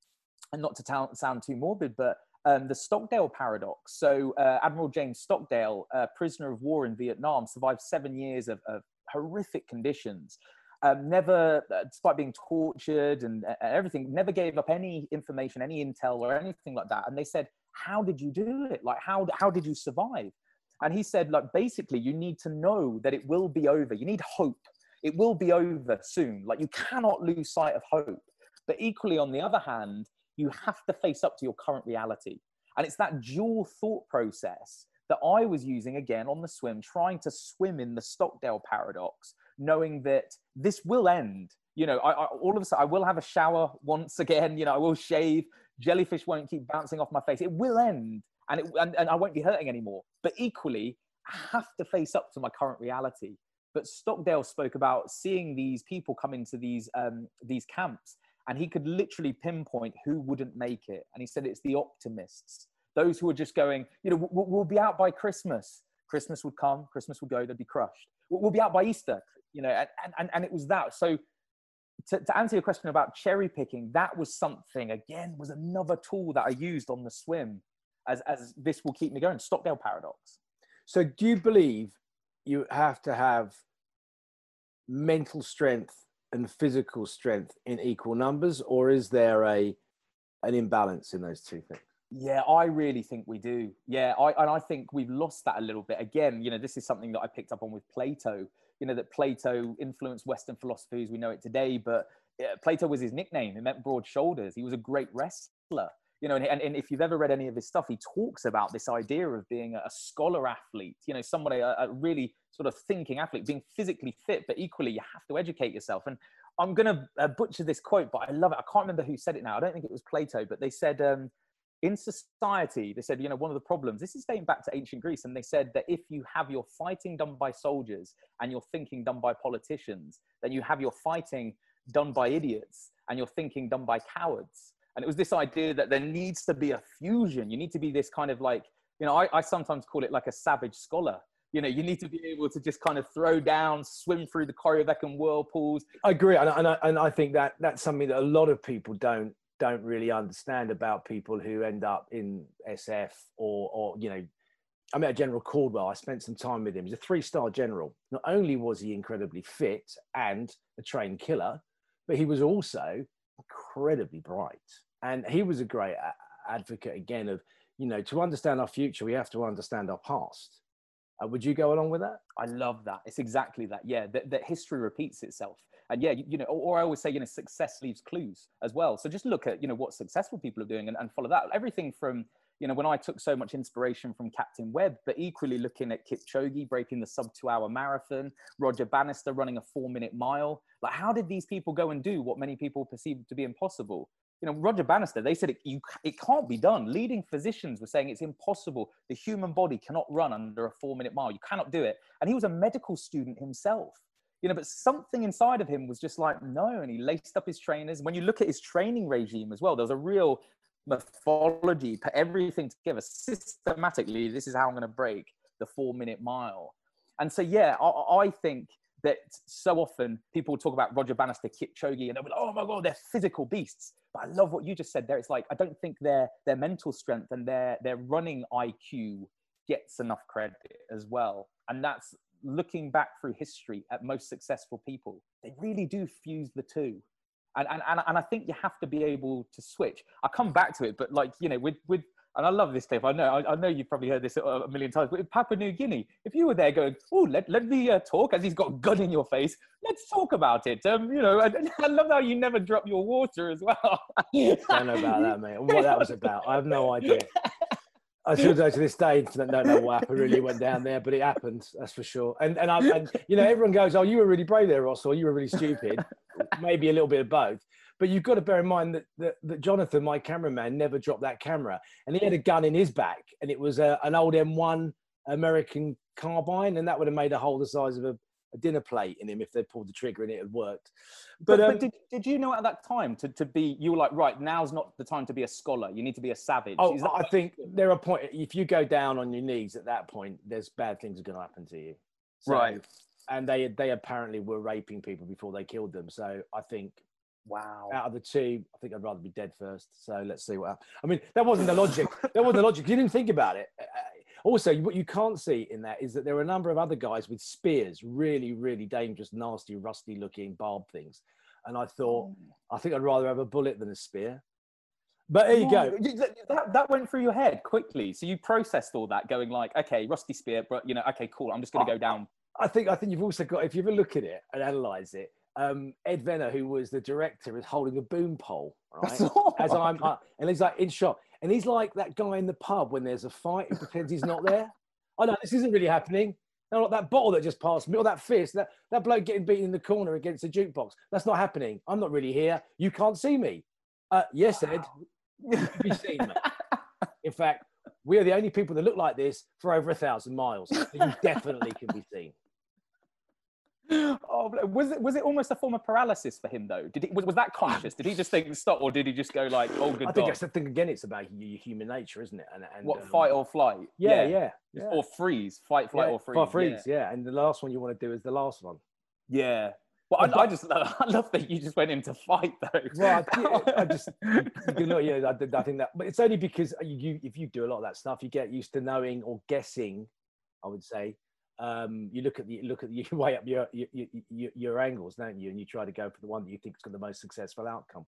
and not to sound too morbid, but um, the Stockdale paradox. So uh, Admiral James Stockdale, prisoner of war in Vietnam, survived seven years of, of horrific conditions. Um, never, uh, despite being tortured and uh, everything, never gave up any information, any intel or anything like that. And they said, "How did you do it? Like, how how did you survive?" And he said, like, basically, you need to know that it will be over. You need hope. It will be over soon. Like, you cannot lose sight of hope. But equally, on the other hand, you have to face up to your current reality. And it's that dual thought process that I was using again on the swim, trying to swim in the Stockdale paradox, knowing that this will end. You know, I, I, all of a sudden, I will have a shower once again. You know, I will shave. Jellyfish won't keep bouncing off my face. It will end, and, it, and, and I won't be hurting anymore. But equally, I have to face up to my current reality. But Stockdale spoke about seeing these people come into these um, these camps, and he could literally pinpoint who wouldn't make it. And he said it's the optimists, those who are just going, you know, we'll, we'll be out by Christmas. Christmas would come, Christmas would go, they'd be crushed. We'll be out by Easter, you know, and, and, and it was that. So to, to answer your question about cherry picking, that was something, again, was another tool that I used on the swim as, as this will keep me going. Stockdale paradox. So do you believe you have to have mental strength and physical strength in equal numbers, or is there a an imbalance in those two things? Yeah, I really think we do. Yeah, I, and I think we've lost that a little bit. Again, you know, this is something that I picked up on with Plato. You know, that Plato influenced Western philosophy as we know it today, but Plato was his nickname. It meant broad shoulders. He was a great wrestler. You know, and, and, if you've ever read any of his stuff, he talks about this idea of being a scholar athlete. You know, somebody a, a really sort of thinking athlete, being physically fit, but equally you have to educate yourself. And I'm going to uh, butcher this quote, but I love it. I can't remember who said it now. I don't think it was Plato, but they said. Um, in society, they said, you know, one of the problems, this is dating back to ancient Greece, and they said that if you have your fighting done by soldiers and your thinking done by politicians, then you have your fighting done by idiots and your thinking done by cowards. And it was this idea that there needs to be a fusion. You need to be this kind of like, you know, I, I sometimes call it like a savage scholar. You know, you need to be able to just kind of throw down, swim through the Corryvreckan whirlpools. I agree, and, and, I, and I think that that's something that a lot of people don't don't really understand about people who end up in SF or, or you know, I met General Caldwell. I spent some time with him. He's a three-star general. Not only was he incredibly fit and a trained killer, but he was also incredibly bright. And he was a great advocate again of, you know, to understand our future, we have to understand our past. Uh, would you go along with that? I love that. It's exactly that. Yeah, that, that history repeats itself. And yeah, you, you know, or, or, I always say, you know, success leaves clues as well. So just look at, you know, what successful people are doing and, and follow that. Everything from, you know, when I took so much inspiration from Captain Webb, but equally looking at Kipchoge breaking the sub two hour marathon, Roger Bannister running a four minute mile. Like, how did these people go and do what many people perceive to be impossible? You know, Roger Bannister, they said it, you, it can't be done. Leading physicians were saying it's impossible. The human body cannot run under a four minute mile. You cannot do it. And he was a medical student himself, you know, but something inside of him was just like, no. And he laced up his trainers. When you look at his training regime as well, there was a real mythology, put everything together systematically. This is how I'm going to break the four minute mile. And so, yeah, I, I think that so often people talk about Roger Bannister, Kipchoge, and they'll be like, oh my God, they're physical beasts. But I love what you just said there. It's like, I don't think their, their mental strength and their, their running IQ gets enough credit as well. And that's looking back through history at most successful people. They really do fuse the two. And, and, and, and I think you have to be able to switch. I come back to it, but like, you know, with, with and I love this clip. I know, I, I, know you've probably heard this a, million times. But in Papua New Guinea, if you were there going, "Oh, let let me uh, talk," as he's got a gun in your face, let's talk about it. Um, you know, I, I love how you never drop your water as well. I don't know about that, mate. What that was about, I have no idea. I still don't to this day don't know what happened really went down there, but it happened. That's for sure. And and, I, and you know, everyone goes, "Oh, you were really brave there, Ross," or "You were really stupid." Maybe a little bit of both. But you've got to bear in mind that, that, that, Jonathan, my cameraman, never dropped that camera. And he had a gun in his back, and it was a, an old M1 American carbine, and that would have made a hole the size of a a dinner plate in him if they pulled the trigger and it had worked. But, but, um, but, did, did you know at that time to, to be, you were like, right, now's not the time to be a scholar. You need to be a savage. Oh, I think there are point. If you go down on your knees at that point, there's bad things are going to happen to you. So, right. And they they apparently were raping people before they killed them. So I think Wow. Out of the two, I think I'd rather be dead first. So let's see what happens. I mean, that wasn't the logic. that wasn't the logic. You didn't think about it. Uh, also, what you can't see in that is that there are a number of other guys with spears, really, really dangerous, nasty, rusty looking barbed things. And I thought, oh. I think I'd rather have a bullet than a spear. But there you go. That, that went through your head quickly. So you processed all that, going like, okay, rusty spear, but you know, okay, cool. I'm just going to go down. I think I think you've also got if you ever look at it and analyze it, um, Ed Venner, who was the director, is holding a boom pole, right? As I'm, uh, and he's like in shot, and he's like that guy in the pub when there's a fight who pretends he's not there. I know this isn't really happening. Now, like that bottle that just passed me, or that fist, that, that bloke getting beaten in the corner against the jukebox. That's not happening. I'm not really here. You can't see me. Uh, yes, Ed. You be seen. In fact, we are the only people that look like this for over a thousand miles. So you definitely can be seen. Oh, was it was it almost a form of paralysis for him though? Did he was, was that conscious? Did he just think stop, or did he just go like, "Oh, good"? I think that's the thing. Again, it's about your human nature, isn't it? And, and what um, fight or flight? Yeah, yeah, yeah. or freeze, fight, flight, yeah, or freeze. Or freeze, yeah. yeah. And the last one you want to do is the last one. Yeah. Well, I, I, just I love that you just went into fight though. Well, I, I just you know, yeah, I, I, think that, but it's only because you, if you do a lot of that stuff, you get used to knowing or guessing. I would say um, you look at the look at the, you weigh up your, your your, your angles, don't you? And you try to go for the one that you think is got the most successful outcome.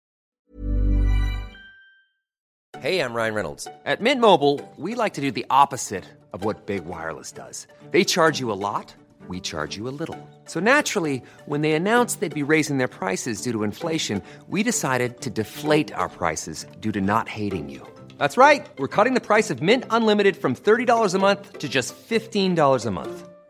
Hey, I'm Ryan Reynolds. At Mint Mobile, we like to do the opposite of what big wireless does. They charge you a lot. We charge you a little. So naturally, when they announced they'd be raising their prices due to inflation, we decided to deflate our prices due to not hating you. That's right. We're cutting the price of Mint Unlimited from $30 a month to just $15 a month.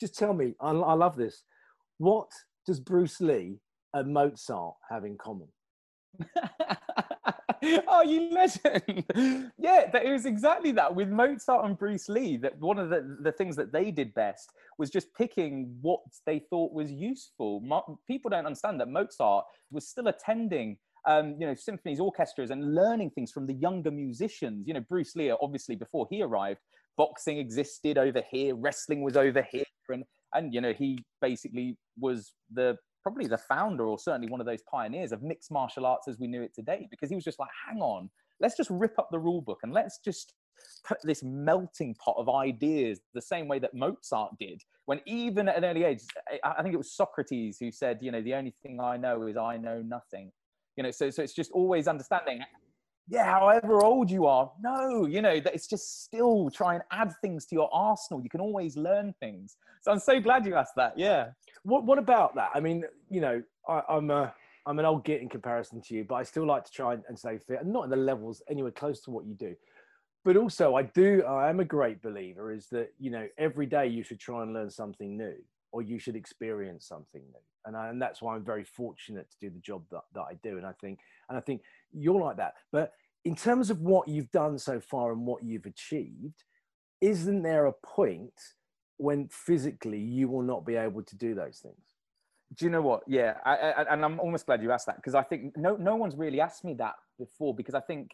just tell me, I, I love this. What does Bruce Lee and Mozart have in common? oh, you legend! yeah, that, it was exactly that with Mozart and Bruce Lee. That one of the, the things that they did best was just picking what they thought was useful. Mo- people don't understand that Mozart was still attending um, you know, symphonies, orchestras, and learning things from the younger musicians. You know, Bruce Lee, obviously, before he arrived, boxing existed over here, wrestling was over here, and and you know he basically was the probably the founder or certainly one of those pioneers of mixed martial arts as we knew it today because he was just like hang on let's just rip up the rule book and let's just put this melting pot of ideas the same way that mozart did. When even at an early age i think it was socrates who said you know the only thing i know is i know nothing. You know so so it's just always understanding yeah, however old you are, no, you know, that it's just still try and add things to your arsenal. You can always learn things. So I'm so glad you asked that. Yeah. What What about that? I mean, you know, I, am a I'm an old git in comparison to you, but I still like to try and stay fit, and not in the levels anywhere close to what you do. But also, I do. I am a great believer is that you know every day you should try and learn something new. or you should experience something new. And, I, and that's why I'm very fortunate to do the job that, that I do. And I think, and I think you're like that. But in terms of what you've done so far and what you've achieved, isn't there a point when physically you will not be able to do those things? Do you know what? Yeah, I, I, and I'm almost glad you asked that because I think no no one's really asked me that before because I think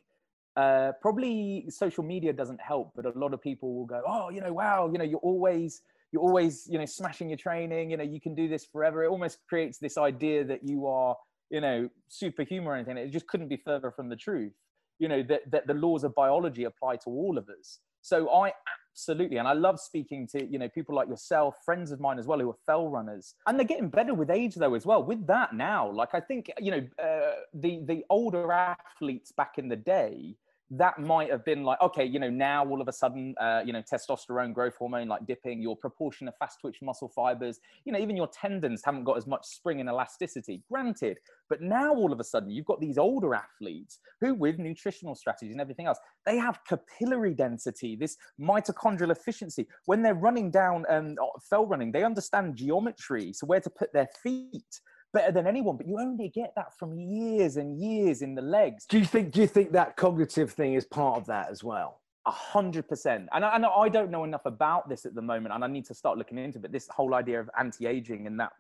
uh, probably social media doesn't help, but a lot of people will go, oh, you know, wow, you know, you're always you're always you know smashing your training, you know, you can do this forever. It almost creates this idea that you are you know superhuman or anything. It just couldn't be further from the truth. You know that that the laws of biology apply to all of us. So I absolutely and i love speaking to you know people like yourself friends of mine as well who are fell runners and they're getting better with age though as well with that now like i think you know uh, the the older athletes back in the day that might have been like, okay, you know, now all of a sudden, uh, you know, testosterone growth hormone like dipping, your proportion of fast twitch muscle fibers, you know, even your tendons haven't got as much spring and elasticity, granted. But now all of a sudden, you've got these older athletes who, with nutritional strategies and everything else, they have capillary density, this mitochondrial efficiency. When they're running down um, fell running, they understand geometry, so where to put their feet better than anyone, but you only get that from years and years in the legs. Do you think? Do you think that cognitive thing is part of that as well? A hundred percent. And I, and I don't know enough about this at the moment, and I need to start looking into it. But this whole idea of anti-aging and that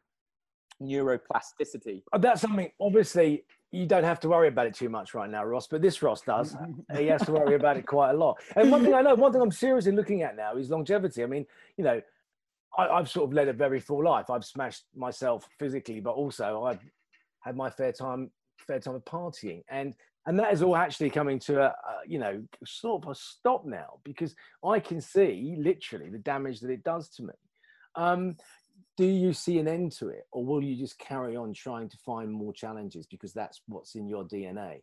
neuroplasticity. Oh, that's something. Obviously, you don't have to worry about it too much right now, Ross. But this Ross does. he has to worry about it quite a lot. And one thing I know, one thing I'm seriously looking at now is longevity. I mean, you know, I, have sort of led a very full life. I've smashed myself physically, but also I've had my fair time, fair time of partying, and and that is all actually coming to a, a, you know sort of a stop now because I can see literally the damage that it does to me. Um, do you see an end to it, or will you just carry on trying to find more challenges because that's what's in your DNA?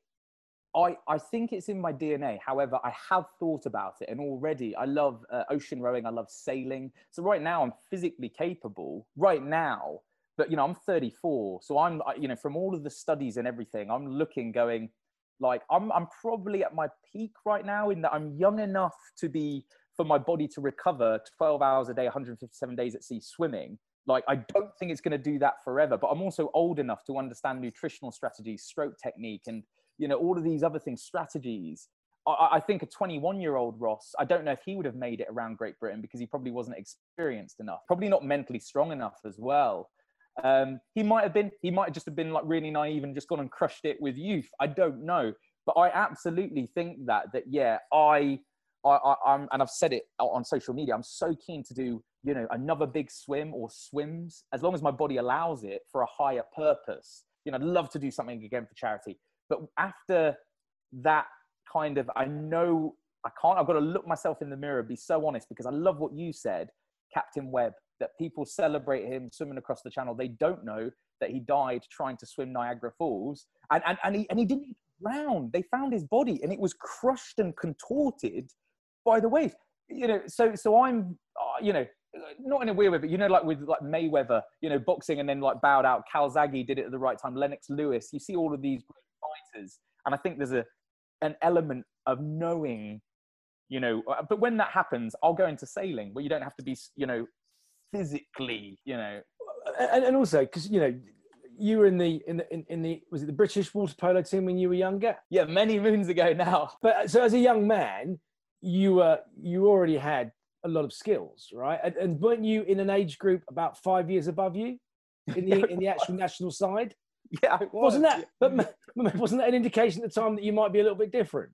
I, I think it's in my DNA. However, I have thought about it, and already I love uh, ocean rowing. I love sailing. So right now, I'm physically capable. Right now, but you know, I'm 34, so I'm you know, from all of the studies and everything, I'm looking, going, like I'm I'm probably at my peak right now in that I'm young enough to be for my body to recover 12 hours a day, 157 days at sea swimming. Like I don't think it's going to do that forever, but I'm also old enough to understand nutritional strategies, stroke technique, and you know, all of these other things, strategies. I, I think a 21 year old Ross, I don't know if he would have made it around Great Britain because he probably wasn't experienced enough, probably not mentally strong enough as well. Um, he might have been, he might just have been like really naive and just gone and crushed it with youth. I don't know. But I absolutely think that, that yeah, I I, I, am and I've said it on social media. I'm so keen to do, you know, another big swim or swims as long as my body allows it for a higher purpose. You know, I'd love to do something again for charity. But after that kind of, I know I can't, I've got to look myself in the mirror, be so honest, because I love what you said, Captain Webb, that people celebrate him swimming across the channel. They don't know that he died trying to swim Niagara Falls. And, and, and, he, and he didn't drown. They found his body and it was crushed and contorted by the waves. You know, so, so I'm, uh, you know, not in a weird way, but you know, like with like Mayweather, you know, boxing and then like bowed out. Calzaghe did it at the right time. Lennox Lewis. You see all of these fighters, and I think there's a an element of knowing, you know. Uh, but when that happens, I'll go into sailing, where you don't have to be, you know, physically, you know. And, and also because you know you were in the in the in, in, the was it the British water polo team when you were younger? Yeah, many moons ago now. But so as a young man, you were you already had a lot of skills, right? And, and weren't you in an age group about five years above you in the in the actual national side? Yeah, was. not that? But wasn't that an indication at the time that you might be a little bit different?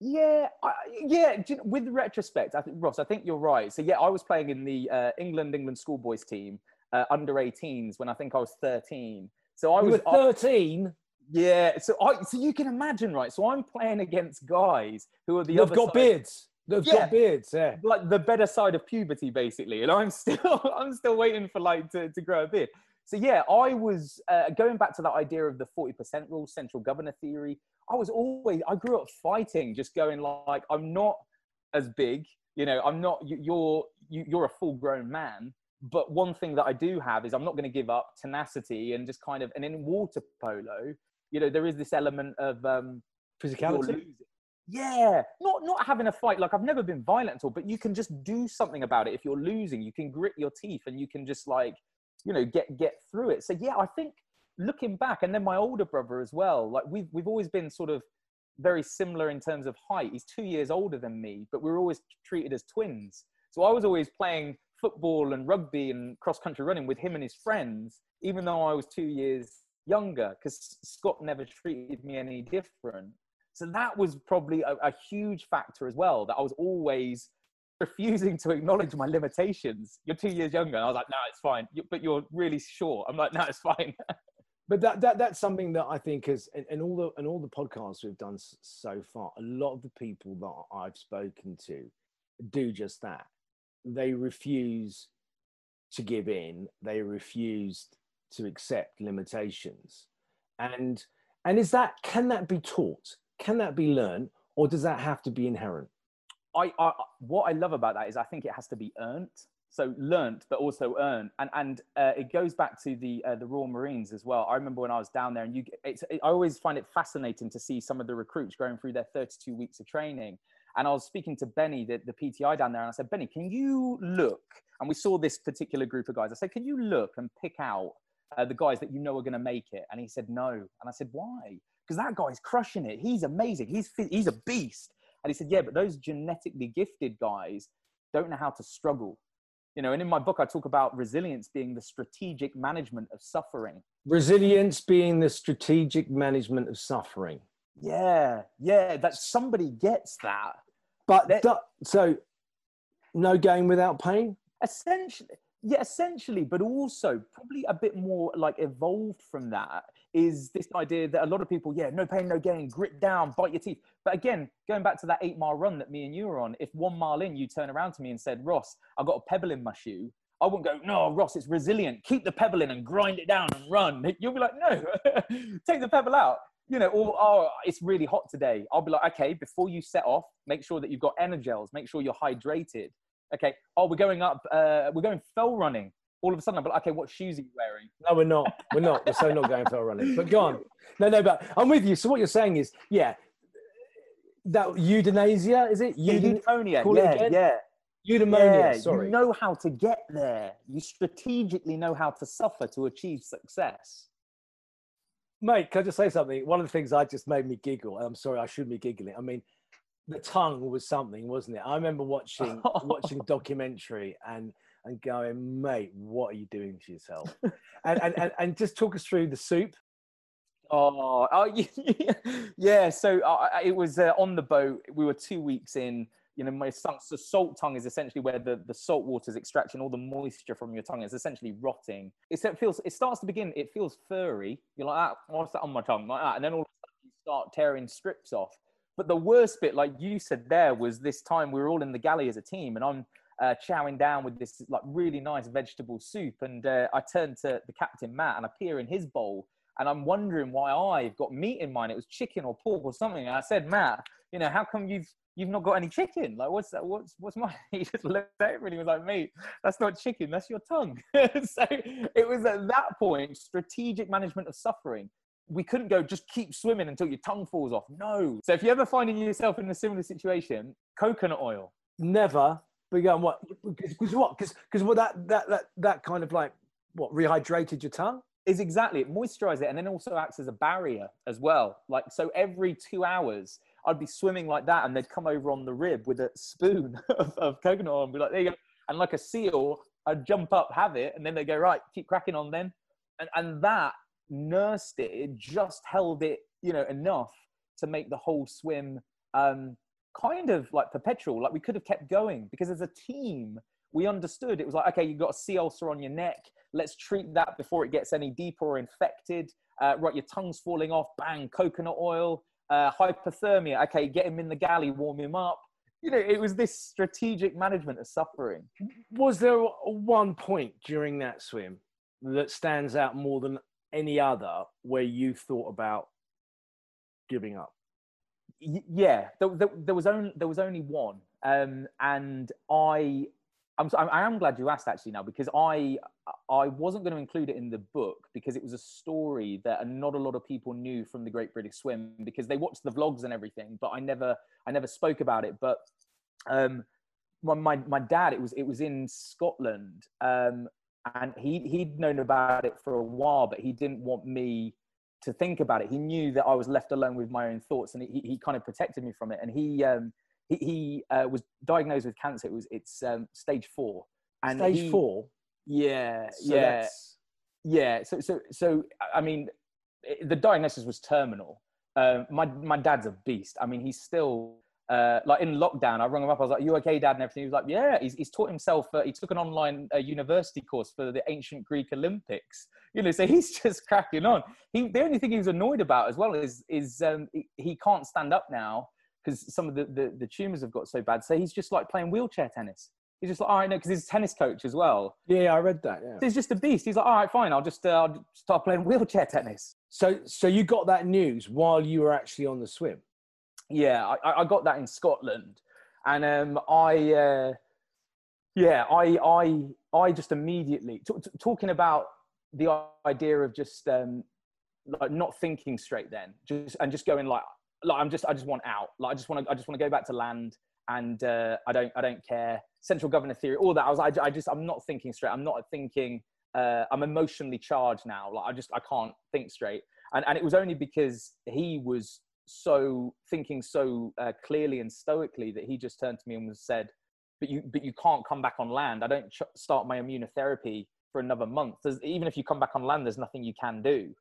Yeah, I, yeah. With retrospect, I think Ross, I think you're right. So yeah, I was playing in the uh, England England schoolboys team uh, under 18s when I think I was 13. So I you was 13. yeah, so I so you can imagine, right? So I'm playing against guys who are the They've other got side. beards. They've Yeah. got beards. Yeah. like the better side of puberty basically and i'm still i'm still waiting for like to, to grow a beard so yeah i was uh, going back to that idea of the 40% rule central governor theory i was always i grew up fighting just going like i'm not as big you know i'm not you, you're you, you're a full grown man but one thing that i do have is i'm not going to give up tenacity and just kind of and in water polo you know there is this element of um Physicality. Yeah, not not having a fight. Like I've never been violent at all, but you can just do something about it. If you're losing, you can grit your teeth and you can just like, you know, get get through it. So yeah, I think looking back, and then my older brother as well. Like we've we've always been sort of very similar in terms of height. He's two years older than me, but we were always treated as twins. So I was always playing football and rugby and cross country running with him and his friends, even though I was two years younger, because Scott never treated me any different. So that was probably a, a, huge factor as well, that I was always refusing to acknowledge my limitations. You're two years younger. And I was like, no, it's fine. But you're really short. I'm like, no, it's fine. but that, that that's something that I think is, and, and all the and all the podcasts we've done so far, a lot of the people that I've spoken to do just that they refuse to give in they refuse to accept limitations and and is that can that be taught can that be learned or does that have to be inherent I, I what i love about that is i think it has to be earned so learnt but also earned and and uh, it goes back to the uh, the royal marines as well i remember when i was down there and you it's, it, i always find it fascinating to see some of the recruits going through their 32 weeks of training and I was speaking to Benny, the, the PTI down there, and I said, Benny, can you look? And we saw this particular group of guys. I said, can you look and pick out uh, the guys that you know are going to make it? And he said, no. And I said, why? Because that guy's crushing it. He's amazing. He's, he's a beast. And he said, yeah, but those genetically gifted guys don't know how to struggle. You know, and in my book, I talk about resilience being the strategic management of suffering. Resilience being the strategic management of suffering. Yeah, yeah, that somebody gets that. But that, so, no gain without pain. Essentially, yeah, essentially, but also probably a bit more like evolved from that is this idea that a lot of people, yeah, no pain, no gain, grit down, bite your teeth. But again, going back to that eight mile run that me and you were on, if one mile in you turn around to me and said, Ross, I've got a pebble in my shoe, I wouldn't go, no, Ross, it's resilient. Keep the pebble in and grind it down and run. You'll be like, no, take the pebble out you know, or oh, it's really hot today. I'll be like, okay, before you set off, make sure that you've got Energels, make sure you're hydrated. Okay, oh, we're going up, uh, we're going fell running. All of a sudden, I'm like, okay, what shoes are you wearing? No, we're not. We're not. We're so not going for a running. But go on. No, no, but I'm with you. So what you're saying is, yeah, that euthanasia is it? Eudin- eudaimonia. Yeah, yeah. Eudaimonia. Yeah, sorry. You know how to get there. You strategically know how to suffer to achieve success. Mate, can I just say something? One of the things I just made me giggle. and I'm sorry, I shouldn't be giggling. I mean, the tongue was something, wasn't it? I remember watching watching documentary and and going, mate, what are you doing to yourself? and, and, and and just talk us through the soup. Oh, oh yeah. So uh, it was uh, on the boat. We were two weeks in you know, my tongue, so salt tongue is essentially where the, the salt water is extracting all the moisture from your tongue. It's essentially rotting. It's, it feels, it starts to begin, it feels furry. You're like, ah, what's that on my tongue? Like that. And then all of a sudden you start tearing strips off. But the worst bit, like you said there, was this time we were all in the galley as a team and I'm uh, chowing down with this like really nice vegetable soup. And uh, I turned to the captain, Matt, and I peer in his bowl and I'm wondering why I've got meat in mine. It was chicken or pork or something. And I said, Matt, you know, how come you've you've not got any chicken. Like, what's that? What's what's my? He just looked at me and he was like, mate, that's not chicken. That's your tongue. so it was at that point strategic management of suffering. We couldn't go just keep swimming until your tongue falls off. No. So if you're ever finding yourself in a similar situation, coconut oil. Never. But you going what? Because what? Because because what that that that that kind of like what rehydrated your tongue is exactly it moisturizes it and then also acts as a barrier as well like so every two hours I'd be swimming like that, and they'd come over on the rib with a spoon of, of coconut oil and be like, "There you go." And like a seal, I'd jump up, have it, and then they go, "Right, keep cracking on then." And and that nursed it. It just held it, you know, enough to make the whole swim um, kind of like perpetual. Like we could have kept going because as a team, we understood it was like, okay, you've got a sea ulcer on your neck. Let's treat that before it gets any deeper or infected. Uh, right, your tongue's falling off. Bang, coconut oil uh, hypothermia. Okay, get him in the galley, warm him up. You know, it was this strategic management of suffering. Was there one point during that swim that stands out more than any other where you thought about giving up? Yeah, there, there, there, was only there was only one, um, and I I'm, I am glad you asked actually now because I I wasn't going to include it in the book because it was a story that not a lot of people knew from the Great British Swim because they watched the vlogs and everything, but I never I never spoke about it. But um, my, my my dad it was it was in Scotland um, and he he'd known about it for a while, but he didn't want me to think about it. He knew that I was left alone with my own thoughts, and he, he kind of protected me from it. And he um, he, he uh, was diagnosed with cancer. It was it's um, stage four. And Stage he- four. Yeah, So yeah, that's- yeah. So so so I mean, it, the diagnosis was terminal. Um, my my dad's a beast. I mean, he's still. Uh, like in lockdown, I rang him up. I was like, "You okay, Dad?" And everything. He was like, "Yeah." He's, he's taught himself. Uh, he took an online uh, university course for the ancient Greek Olympics. You know, so he's just cracking on. He the only thing he was annoyed about as well is is um, he, he can't stand up now because some of the, the the tumors have got so bad. So he's just like playing wheelchair tennis. He's just like, "All right, no," because he's a tennis coach as well. Yeah, I read that. Yeah. So he's just a beast. He's like, "All right, fine. I'll just uh, I'll start playing wheelchair tennis." So, so you got that news while you were actually on the swim. Yeah I, I got that in scotland. And um i uh yeah i i i just immediately t- t- talking about the idea of just um like not thinking straight then just and just going like like i'm just i just want out. Like i just want to i just want to go back to land and uh i don't i don't care. Central governor theory all that. I was I, I just i'm not thinking straight. I'm not thinking uh i'm emotionally charged now. Like i just i can't think straight. And and it was only because he was so thinking so uh, clearly and stoically that he just turned to me and was said but you but you can't come back on land. I don't ch- start my immunotherapy for another month. There's, even if you come back on land there's nothing you can do.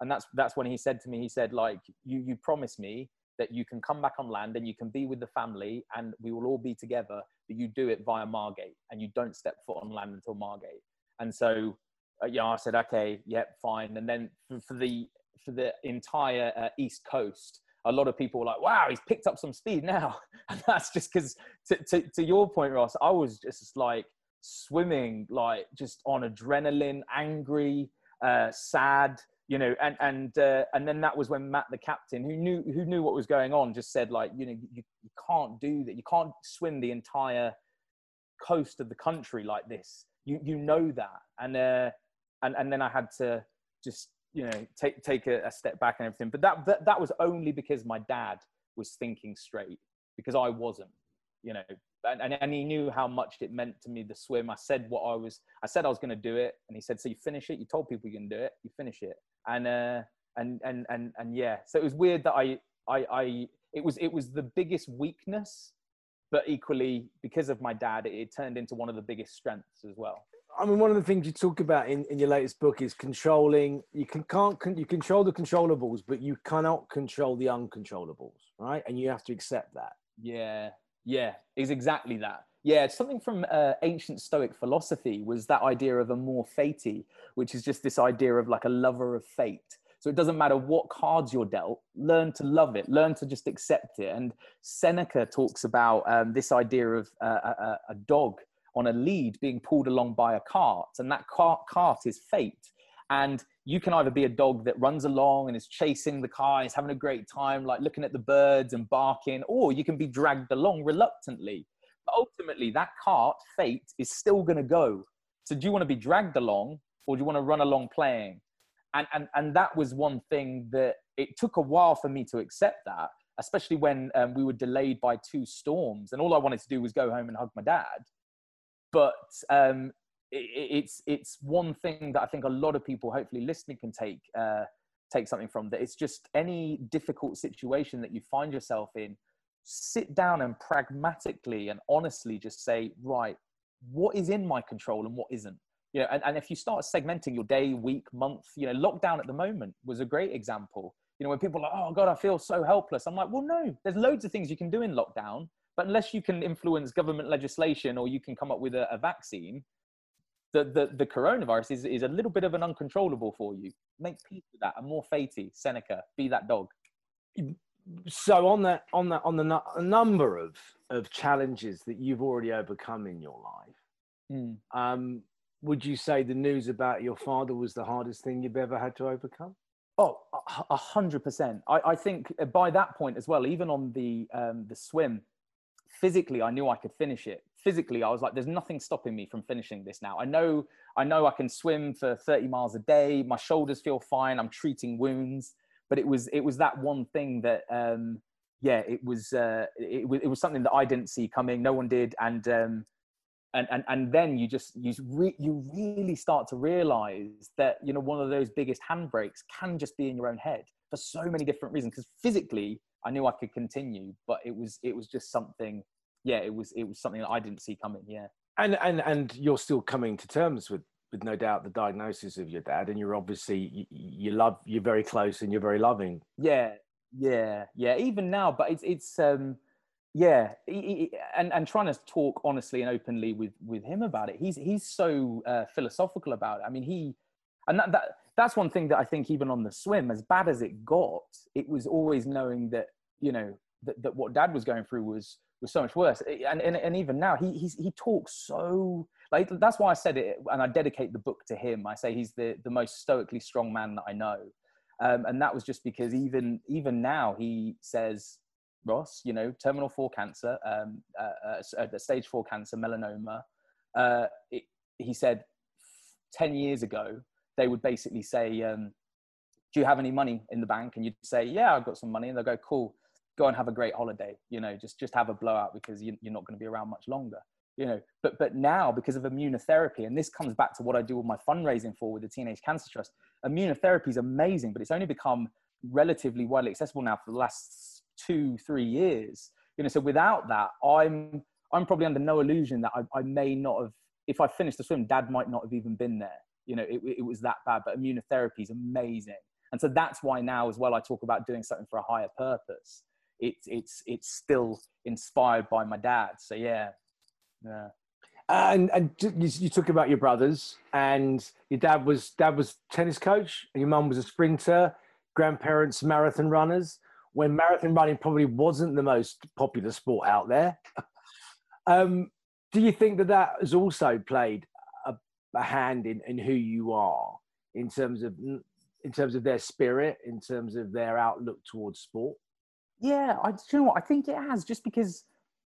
And that's that's when he said to me he said like you you promise me that you can come back on land and you can be with the family and we will all be together but you do it via margate and you don't step foot on land until margate. And so uh, yeah i said okay yep fine. And then for, for the for the entire uh, east coast a lot of people were like wow he's picked up some speed now. And that's just because to, to, to your point ross i was just like swimming like just on adrenaline angry uh, sad you know and and uh, and then that was when matt the captain who knew who knew what was going on just said like you know you, you can't do that. You can't swim the entire coast of the country like this. You you know that. And uh and and then i had to just you know take take a, a step back and everything but that, that that was only because my dad was thinking straight because i wasn't you know and, and, and he knew how much it meant to me the swim. I said what i was i said i was going to do it and he said so you finish it? You told people you can do it you finish it. And uh and and and and yeah so it was weird that i i i it was it was the biggest weakness but equally because of my dad it, it turned into one of the biggest strengths as well I mean, one of the things you talk about in, in your latest book is controlling. You can can't con- you control the controllables, but you cannot control the uncontrollables, right? And you have to accept that. Yeah, yeah, is exactly that. Yeah, it's something from uh, ancient Stoic philosophy was that idea of amor fati, which is just this idea of like a lover of fate. So it doesn't matter what cards you're dealt, learn to love it, learn to just accept it. And Seneca talks about um, this idea of uh, a, a- a dog on a lead being pulled along by a cart, and that cart, cart is fate. And you can either be a dog that runs along and is chasing the car, is having a great time, like looking at the birds and barking, or you can be dragged along reluctantly. But ultimately, that cart, fate, is still going to go. So, do you want to be dragged along, or do you want to run along playing? And, and, and that was one thing that it took a while for me to accept that, especially when um, we were delayed by two storms. And all I wanted to do was go home and hug my dad but um, it, it's it's one thing that I think a lot of people, hopefully listening, can take uh, take something from. That it's just any difficult situation that you find yourself in, sit down and pragmatically and honestly just say, right, what is in my control and what isn't. You know, and, and if you start segmenting your day, week, month, you know, lockdown at the moment was a great example. You know, when people are like, oh God, I feel so helpless. I'm like, well, no, there's loads of things you can do in lockdown. But unless you can influence government legislation or you can come up with a, a vaccine, the, the, the coronavirus is, is a little bit of an uncontrollable for you. Make peace with that. And amor fati, Seneca, be that dog. So on that on that on the nu- a number of of challenges that you've already overcome in your life, um, would you say the news about your father was the hardest thing you've ever had to overcome? Oh, a- hundred percent. I, think by that point as well, even on the um, the swim, physically I knew I could finish it. Physically, I was like, there's nothing stopping me from finishing this now. I know, I know I can swim for 30 miles a day. My shoulders feel fine. I'm treating wounds. But it was it was that one thing that um, yeah, it was uh, it, it was something that I didn't see coming. No one did, and um, and and and then you just you re- you really start to realize that you know one of those biggest handbrakes can just be in your own head for so many different reasons. Because physically, I knew I could continue, but it was it was just something. Yeah, it was it was something that I didn't see coming. Yeah, and and and you're still coming to terms with with no doubt the diagnosis of your dad, and you're obviously you, you love you're very close and you're very loving. Yeah, yeah, yeah. Even now, but it's it's um yeah, and and trying to talk honestly and openly with with him about it. He's he's so uh, philosophical about it. I mean, he and that, that that's one thing that I think even on the swim, as bad as it got, it was always knowing that you know that, that what dad was going through was was so much worse. And and, and even now, he he's, he talks so like that's why I said it, and I dedicate the book to him. I say he's the the most stoically strong man that I know um, and that was just because even even now he says, Ross, you know, terminal four cancer, um, uh, uh, stage four cancer, melanoma. Uh, it, he said, ten years ago, they would basically say, um, "Do you have any money in the bank?" And you'd say, "Yeah, I've got some money." And they'll go, "Cool, go and have a great holiday. You know, just just have a blowout because you, you're not going to be around much longer." you know but but now because of immunotherapy and this comes back to what i do with my fundraising for with the teenage cancer trust immunotherapy is amazing but it's only become relatively widely accessible now for the last two three years you know so without that i'm i'm probably under no illusion that i, I may not have if i finished the swim dad might not have even been there you know it, it was that bad but immunotherapy is amazing and so that's why now as well i talk about doing something for a higher purpose it's it's it's still inspired by my dad so yeah yeah. Uh, and and you, you talk about your brothers, and your dad was dad was tennis coach, and your mum was a sprinter, grandparents marathon runners. When marathon running probably wasn't the most popular sport out there, um, do you think that that has also played a, a hand in, in who you are in terms of in terms of their spirit, in terms of their outlook towards sport? Yeah, I you know what I think it has, just because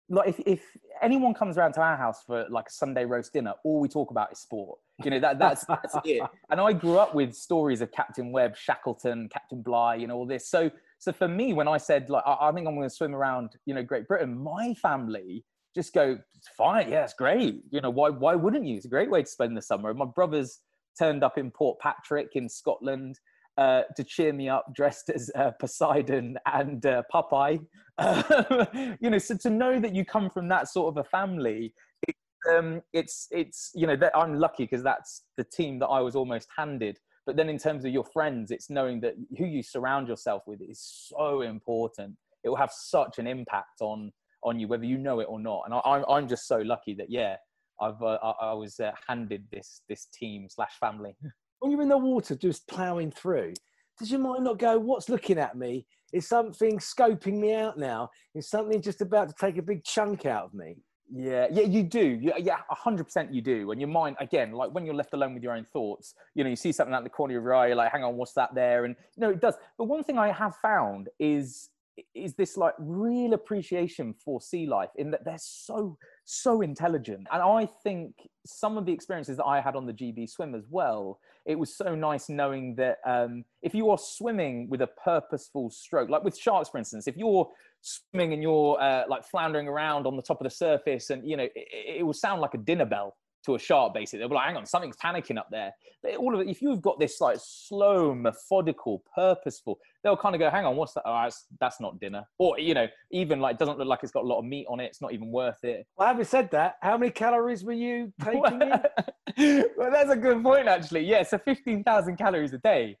like if, if anyone comes around to our house for like a Sunday roast dinner, all we talk about is sport. You know, that that's that's it. And I grew up with stories of Captain Webb, Shackleton, Captain Bligh, you know, all this. So so for me, when I said like I, I think I'm gonna swim around, you know, Great Britain, my family just go, fine, yeah, it's great. You know, why why wouldn't you? It's a great way to spend the summer. My brothers turned up in Portpatrick in Scotland uh, to cheer me up, dressed as uh, Poseidon and uh, Popeye. you know, so to know that you come from that sort of a family, it, um, it's it's you know that I'm lucky because that's the team that I was almost handed. But then in terms of your friends, it's knowing that who you surround yourself with is so important. It will have such an impact on on you, whether you know it or not. And I, I'm I'm just so lucky that yeah, I've uh, I, I was uh, handed this this team slash family. when you're in the water just ploughing through, does your mind not go, what's looking at me? Is something scoping me out now? Is something just about to take a big chunk out of me? Yeah, yeah, you do. Yeah, yeah, hundred percent, you do. And your mind, again, like when you're left alone with your own thoughts, you know, you see something out the corner of your eye, you're like, hang on, what's that there? And you know, it does. But one thing I have found is is this like real appreciation for sea life in that they're so so intelligent. And i think some of the experiences that i had on the gb swim as well it was so nice knowing that um, if you are swimming with a purposeful stroke like with sharks for instance if you're swimming and you're uh, like floundering around on the top of the surface and you know it, it will sound like a dinner bell to a shark basically they'll be like hang on something's panicking up there. But all of it if you've got this like slow methodical purposeful they'll kind of go hang on what's that? Ah, oh, that's, that's not dinner. Or you know even like doesn't look like it's got a lot of meat on it it's not even worth it. Well having said that how many calories were you taking in? well that's a good point actually. Yeah so 15000 calories a day.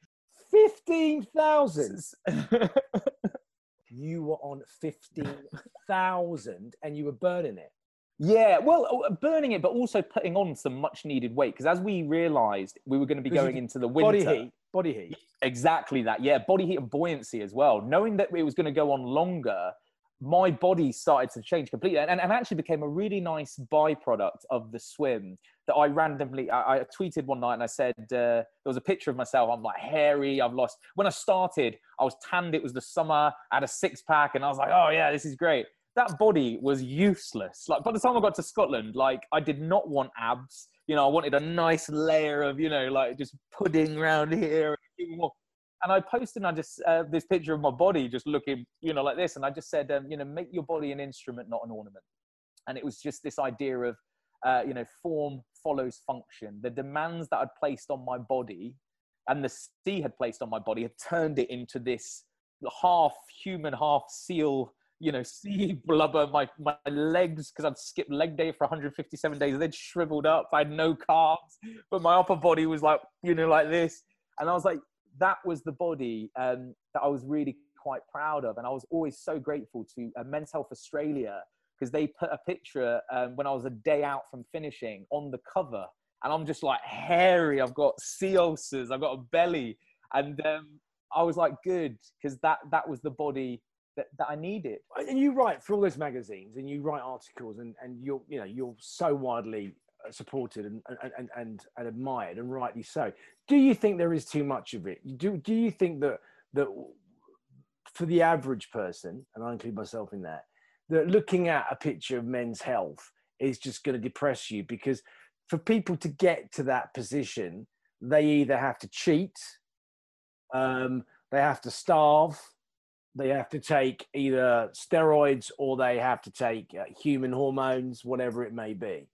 15000 you were on 15000 and you were burning it yeah, well, uh, burning it, but also putting on some much needed weight because as we realised, we were going to be going into the winter. Body heat, body heat. Exactly that. Yeah, body heat and buoyancy as well. Knowing that it was going to go on longer, my body started to change completely, and, and, and actually became a really nice byproduct of the swim. That I randomly, I, I tweeted one night and I said uh, there was a picture of myself. I'm like hairy. I've lost. When I started, I was tanned. It was the summer. I had a six pack, and I was like, oh yeah, this is great that body was useless. Like by the time I got to Scotland, like I did not want abs. You know, I wanted a nice layer of, you know, like just pudding around here. And I posted, I just uh, this picture of my body just looking, you know, like this, and I just said, um, you know, make your body an instrument, not an ornament. And it was just this idea of, uh, you know, form follows function. The demands that I'd placed on my body, and the sea had placed on my body, had turned it into this half human, half seal you know, sea blubber. My my legs, because I'd skipped leg day for 157 days, they'd shriveled up. I had no carbs, but my upper body was like, you know, like this. And I was like, that was the body um, that I was really quite proud of. And I was always so grateful to uh, Men's Health Australia because they put a picture um, when I was a day out from finishing on the cover. And I'm just like hairy. I've got sea ulcers. I've got a belly. And um, I was like, good, because that, that was the body that, that I needed. And you write for all those magazines and you write articles and, and you're, you know, you're so widely uh, supported and, and, and, and admired and rightly so. Do you think there is too much of it? Do, do you think that, that for the average person, and I include myself in that, that looking at a picture of men's health is just going to depress you because for people to get to that position, they either have to cheat, um, they have to starve, they have to take either steroids or they have to take uh, human hormones, whatever it may be.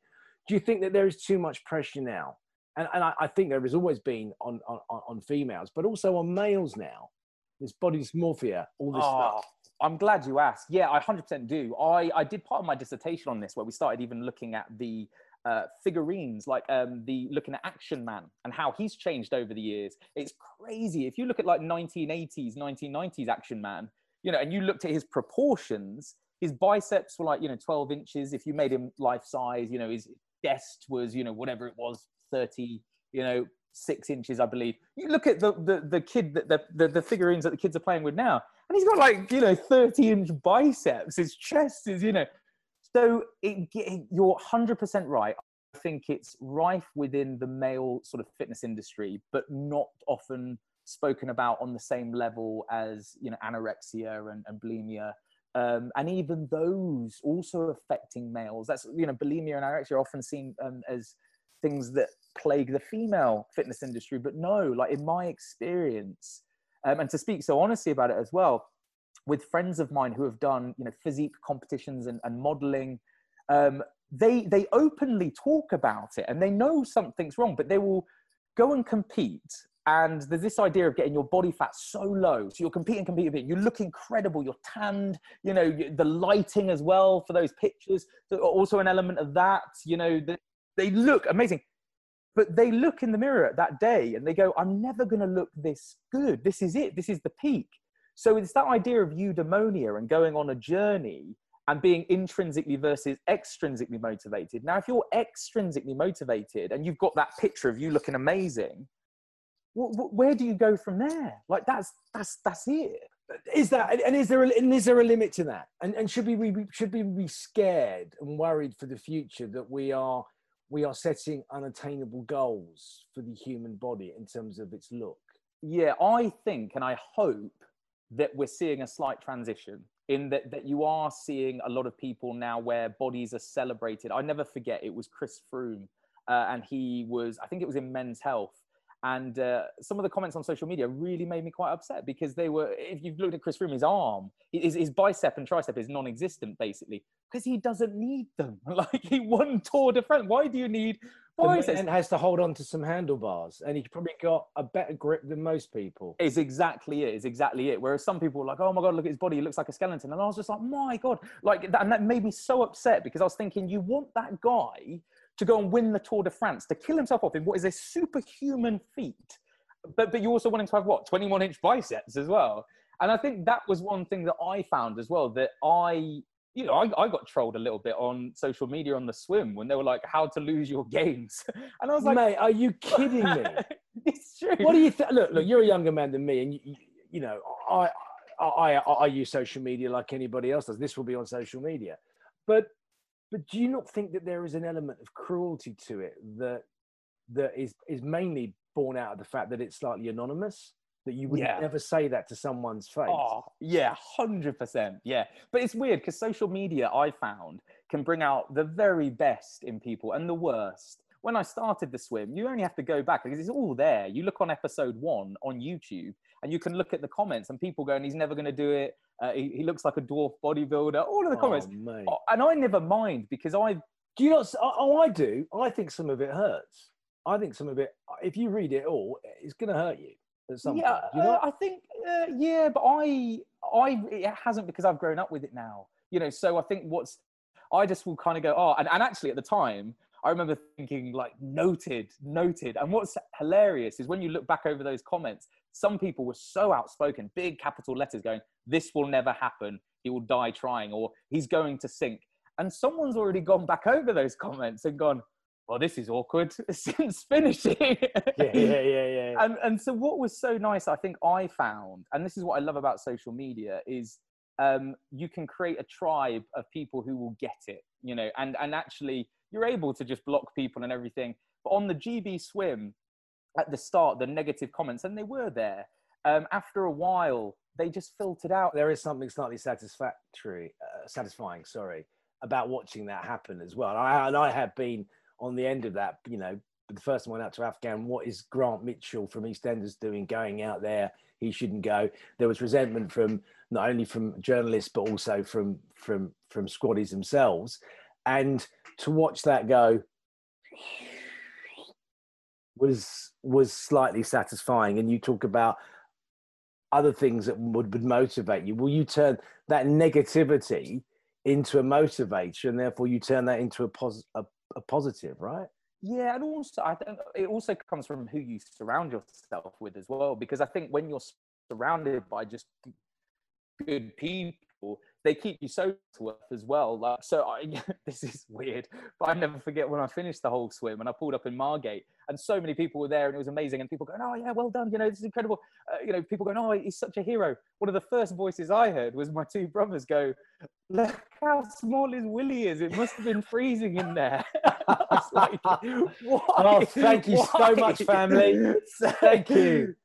Do you think that there is too much pressure now? And, and I, I think there has always been on, on, on females, but also on males now. This body dysmorphia, all this oh, stuff. I'm glad you asked. Yeah, I 100% do. I, I did part of my dissertation on this where we started even looking at the uh, figurines, like um, the looking at Action Man and how he's changed over the years. It's crazy. If you look at like 1980s, 1990s Action Man, you know, and you looked at his proportions, his biceps were like, you know, 12 inches. If you made him life size, you know, his chest was, you know, whatever it was, 30, you know, six inches, I believe. You look at the the, the kid, the, the, the figurines that the kids are playing with now, and he's got like, you know, 30 inch biceps. His chest is, you know, so it, it, you're 100% right. I think it's rife within the male sort of fitness industry, but not often spoken about on the same level as you know anorexia and, and bulimia. Um, and even those also affecting males. That's you know bulimia and anorexia are often seen um, as things that plague the female fitness industry, but no, like in my experience, um, and to speak so honestly about it as well, with friends of mine who have done you know physique competitions and, and modeling um, they they openly talk about it and they know something's wrong but they will go and compete and there's this idea of getting your body fat so low. So you're competing competing you look incredible. You're tanned you know the lighting as well for those pictures. So also an element of that you know they look amazing but they look in the mirror that day and they go i'm never going to look this good. This is it. This is the peak so it's that idea of eudaimonia and going on a journey and being intrinsically versus extrinsically motivated. Now, if you're extrinsically motivated and you've got that picture of you looking amazing, where do you go from there? Like that's that's that's it. Is that and is there a, and is there a limit to that? And and should we be should we be scared and worried for the future that we are we are setting unattainable goals for the human body in terms of its look? Yeah, I think and I hope that we're seeing a slight transition in that, that you are seeing a lot of people now where bodies are celebrated. I never forget it was Chris Froome, uh, and he was, I think it was in Men's Health. And uh, some of the comments on social media really made me quite upset because they were, if you've looked at Chris Froome, his arm, his, his bicep and tricep is non existent basically because he doesn't need them. Like he won Tour de France. Why do you need biceps? And has to hold on to some handlebars and he's probably got a better grip than most people. It's exactly it. It's exactly it. Whereas some people were like, oh my God, look at his body. He looks like a skeleton. And I was just like, my God. Like, that, and that made me so upset because I was thinking, you want that guy to go and win the Tour de France, to kill himself off in what is a superhuman feat. But, but you also want him to have what, 21 inch biceps as well. And I think that was one thing that I found as well that I you know, I, I got trolled a little bit on social media on the swim when they were like, "How to lose your gains," and I was like, "Mate, are you kidding me?" it's true. What do you think? Look, look, you're a younger man than me, and you, you know, I, I, I, I use social media like anybody else does. This will be on social media, but, but do you not think that there is an element of cruelty to it that, that is is mainly born out of the fact that it's slightly anonymous? that you would Yeah. never say that to someone's face. Oh, yeah, 100%. Yeah. But it's weird because social media, I found, can bring out the very best in people and the worst. When I started the swim, you only have to go back because it's all there. You look on episode one on YouTube and you can look at the comments and people going, he's never going to do it. Uh, he, he looks like a dwarf bodybuilder. All of the comments. Oh. Oh, and I never mind because I Do you not? Oh, oh, I do. I think some of it hurts. I think some of it. If you read it all, it's going to hurt you at some yeah, point. You uh. I think uh, yeah, but I I it hasn't because I've grown up with it now. You know, so I think what's I just will kind of go oh, and, and actually at the time I remember thinking like noted, noted. And what's hilarious is when you look back over those comments, some people were so outspoken, big capital letters going, "This will never happen. He will die trying," or "He's going to sink." And someone's already gone back over those comments and gone, "Well, this is awkward." Since finishing, yeah, yeah, yeah, yeah. and and so what was so nice i think i found and this is what i love about social media is um, you can create a tribe of people who will get it you know and and actually you're able to just block people and everything but on the gb swim at the start the negative comments and they were there um, after a while they just filtered out there is something slightly satisfactory, uh, satisfying, sorry, about watching that happen as well. And I, and I have been on the end of that, you know, the first one out to Afghan. What is Grant Mitchell from EastEnders doing going out there? He shouldn't go. There was resentment from not only from journalists but also from from from squaddies themselves, and to watch that go was was slightly satisfying. And you talk about other things that would, would motivate you. Will you turn that negativity into a motivator, and therefore you turn that into a, pos- a, a positive, right? Yeah, and also I think it also comes from who you surround yourself with as well. Because I think when you're surrounded by just good people, they keep you so worth as well. Like, so I, this is weird, but I never forget when I finished the whole swim and I pulled up in Margate, and so many people were there, and it was amazing. And people going, "Oh yeah, well done! You know, this is incredible." Uh, you know, people going, "Oh, he's such a hero." One of the first voices I heard was my two brothers go, "Look how small his Willie is! It must have been freezing in there." I was like, "Why? Oh, thank you so much, family. Thank you.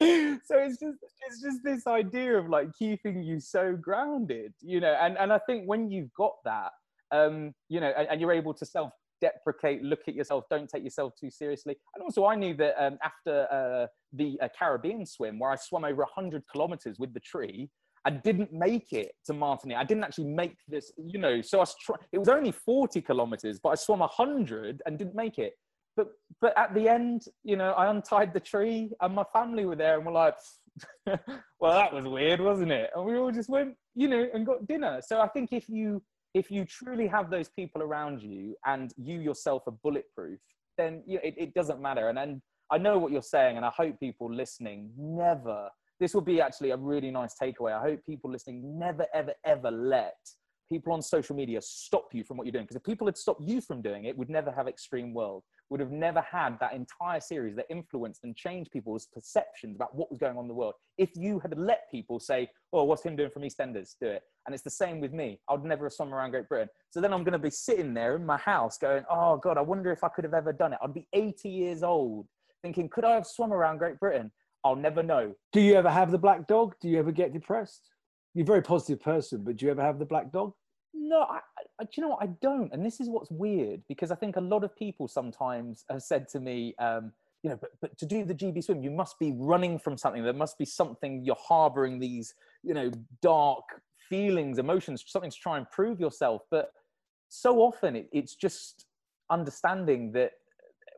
So it's just it's just this idea of like keeping you so grounded you know and and i think when you've got that um you know and, and you're able to self deprecate look at yourself don't take yourself too seriously and also i knew that um, after uh, the uh, caribbean swim where i swam over 100 kilometers with the tree I didn't make it to Martinique. I didn't actually make this, you know. So I was try- it was only 40 kilometers, but I swam 100 and didn't make it but but at the end, you know, I untied the tree and my family were there and were like, well, that was weird, wasn't it? And we all just went, you know, and got dinner. So I think if you if you truly have those people around you and you yourself are bulletproof, then you know, it, it doesn't matter. And and I know what you're saying, and I hope people listening never. This will be actually a really nice takeaway. I hope people listening never, ever, ever let people on social media stop you from what you're doing. Because if people had stopped you from doing it, we'd never have Extreme World. Would have never had that entire series that influenced and changed people's perceptions about what was going on in the world. If you had let people say, "Oh, what's him doing from EastEnders? Do it," and it's the same with me. I'd never have swum around Great Britain. So then I'm going to be sitting there in my house going, "Oh God, I wonder if I could have ever done it." I'd be 80 years old, thinking, "Could I have swum around Great Britain?" I'll never know. Do you ever have the black dog? Do you ever get depressed? You're a very positive person, but do you ever have the black dog? No, I, I, do you know what? I don't. And this is what's weird because I think a lot of people sometimes have said to me, um, you know, but, but to do the GB swim, you must be running from something. There must be something you're harboring these, you know, dark feelings, emotions, something to try and prove yourself. But so often it, it's just understanding that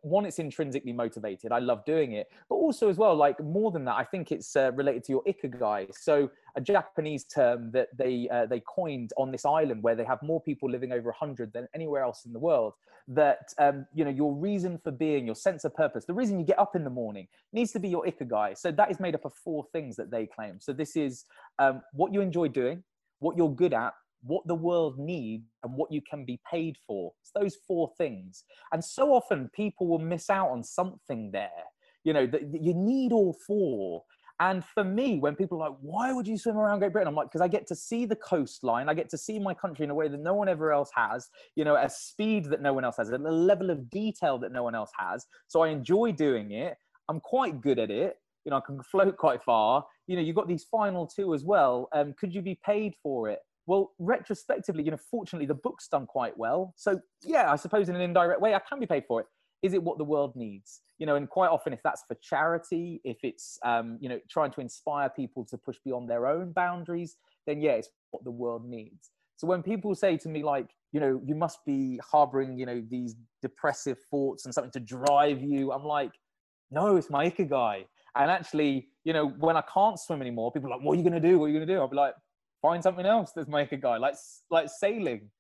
one it's intrinsically motivated i love doing it but also as well like more than that i think it's uh, related to your ikigai. So a japanese term that they uh, they coined on this island where they have more people living over 100 than anywhere else in the world that um, you know your reason for being your sense of purpose the reason you get up in the morning needs to be your ikigai. So that is made up of four things that they claim. So this is um, what you enjoy doing what you're good at what the world needs and what you can be paid for. It's those four things. And so often people will miss out on something there. You know, that you need all four. And for me, when people are like, why would you swim around Great Britain? I'm like, because I get to see the coastline. I get to see my country in a way that no one ever else has, you know, at a speed that no one else has, a level of detail that no one else has. So I enjoy doing it. I'm quite good at it. You know, I can float quite far. You know, you've got these final two as well. Um, could you be paid for it? Well, retrospectively, you know, fortunately, the book's done quite well. So, yeah, I suppose in an indirect way, I can be paid for it. Is it what the world needs? You know, and quite often, if that's for charity, if it's, um, you know, trying to inspire people to push beyond their own boundaries, then yeah, it's what the world needs. So when people say to me, like, you know, you must be harboring, you know, these depressive thoughts and something to drive you, I'm like, no, it's my ikigai. And actually, you know, when I can't swim anymore, people are like, what are you going to do? What are you going to do? I'll be like, find something else that's my ikigai, like, like sailing.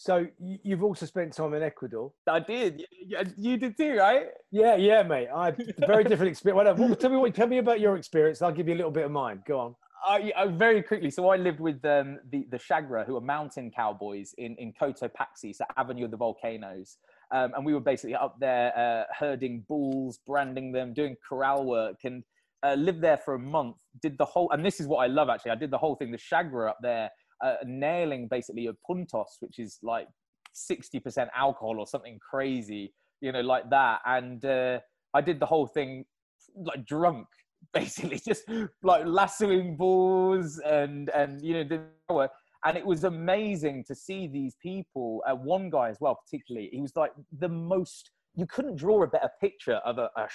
So you've also spent time in Ecuador. I did. You, you did too, right? Yeah, yeah, mate. I very different experience. Whatever. Tell me what. Tell me about your experience. I'll give you a little bit of mine. Go on. I, I, very quickly. So I lived with um, the the Chagra, who are mountain cowboys in in Cotopaxi, so Avenue of the Volcanoes, um, and we were basically up there uh, herding bulls, branding them, doing corral work, and uh, lived there for a month. Did the whole, and this is what I love actually. I did the whole thing. The Chagra up there, uh, nailing basically a puntas, which is like sixty percent alcohol or something crazy, you know, like that. And uh, I did the whole thing like drunk basically just like lassoing bulls and and you know and it was amazing to see these people uh, one guy as well particularly he was like the most you couldn't draw a better picture of a, a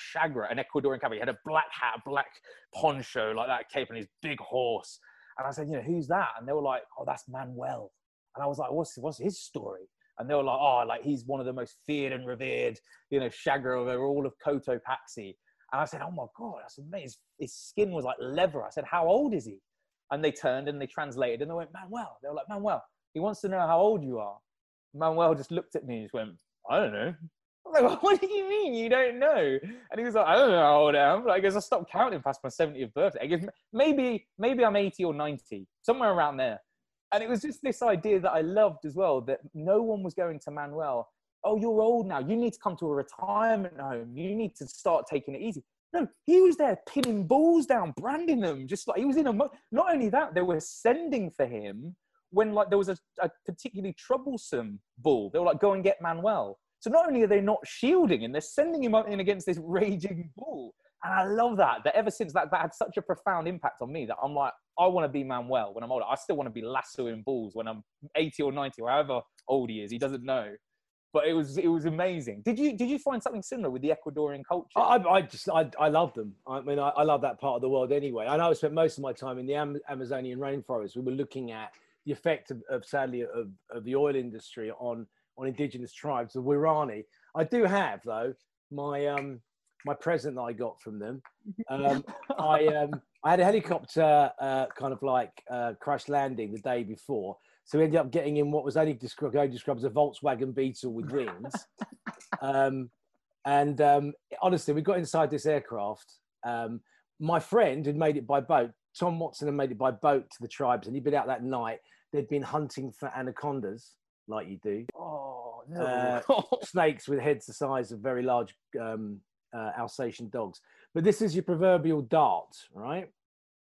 an ecuadorian cowboy he had a black hat a black poncho like that cape and his big horse and i said you know who's that and they were like oh that's manuel and i was like what's what's his story and they were like oh like he's one of the most feared and revered you know chagra over all of cotopaxi and I said, Oh my God, that's amazing. His skin was like leather. I said, How old is he? And they turned and they translated and they went, Manuel. They were like, Manuel, he wants to know how old you are. Manuel just looked at me and just went, I don't know. I was like, what do you mean you don't know? And he was like, I don't know how old I am. Like, I guess I stopped counting past my 70th birthday. I guess maybe, maybe I'm 80 or 90, somewhere around there. And it was just this idea that I loved as well, that no one was going to Manuel oh, you're old now. You need to come to a retirement home. You need to start taking it easy. No, he was there pinning balls down, branding them, just like he was in a. Mo- Not only that, they were sending for him when like there was a, a particularly troublesome ball. They were like, go and get Manuel. So not only are they not shielding him, they're sending him in against this raging bull. And I love that. That ever since that, that had such a profound impact on me that I'm like, I want to be Manuel when I'm older. I still want to be lassoing bulls when I'm 80 or 90 or however old he is. He doesn't know but it was it was amazing. Did you did you find something similar with the Ecuadorian culture? I, I just I, I love them. I mean I, I, love that part of the world anyway. I know I spent most of my time in the Am- Amazonian rainforest. We were looking at the effect of, of sadly of, of the oil industry on on indigenous tribes, the Waorani. I do have though my um my present that I got from them. Um, I um I had a helicopter uh, kind of like uh, crash landing the day before so we ended up getting in what was only described, described as a Volkswagen Beetle with wings. um, and um, honestly, we got inside this aircraft. Um, my friend had made it by boat. Tom Watson had made it by boat to the tribes, and he'd been out that night. They'd been hunting for anacondas, like you do. Oh no! Uh, snakes with heads the size of very large um, uh, Alsatian dogs. But this is your proverbial dart, right?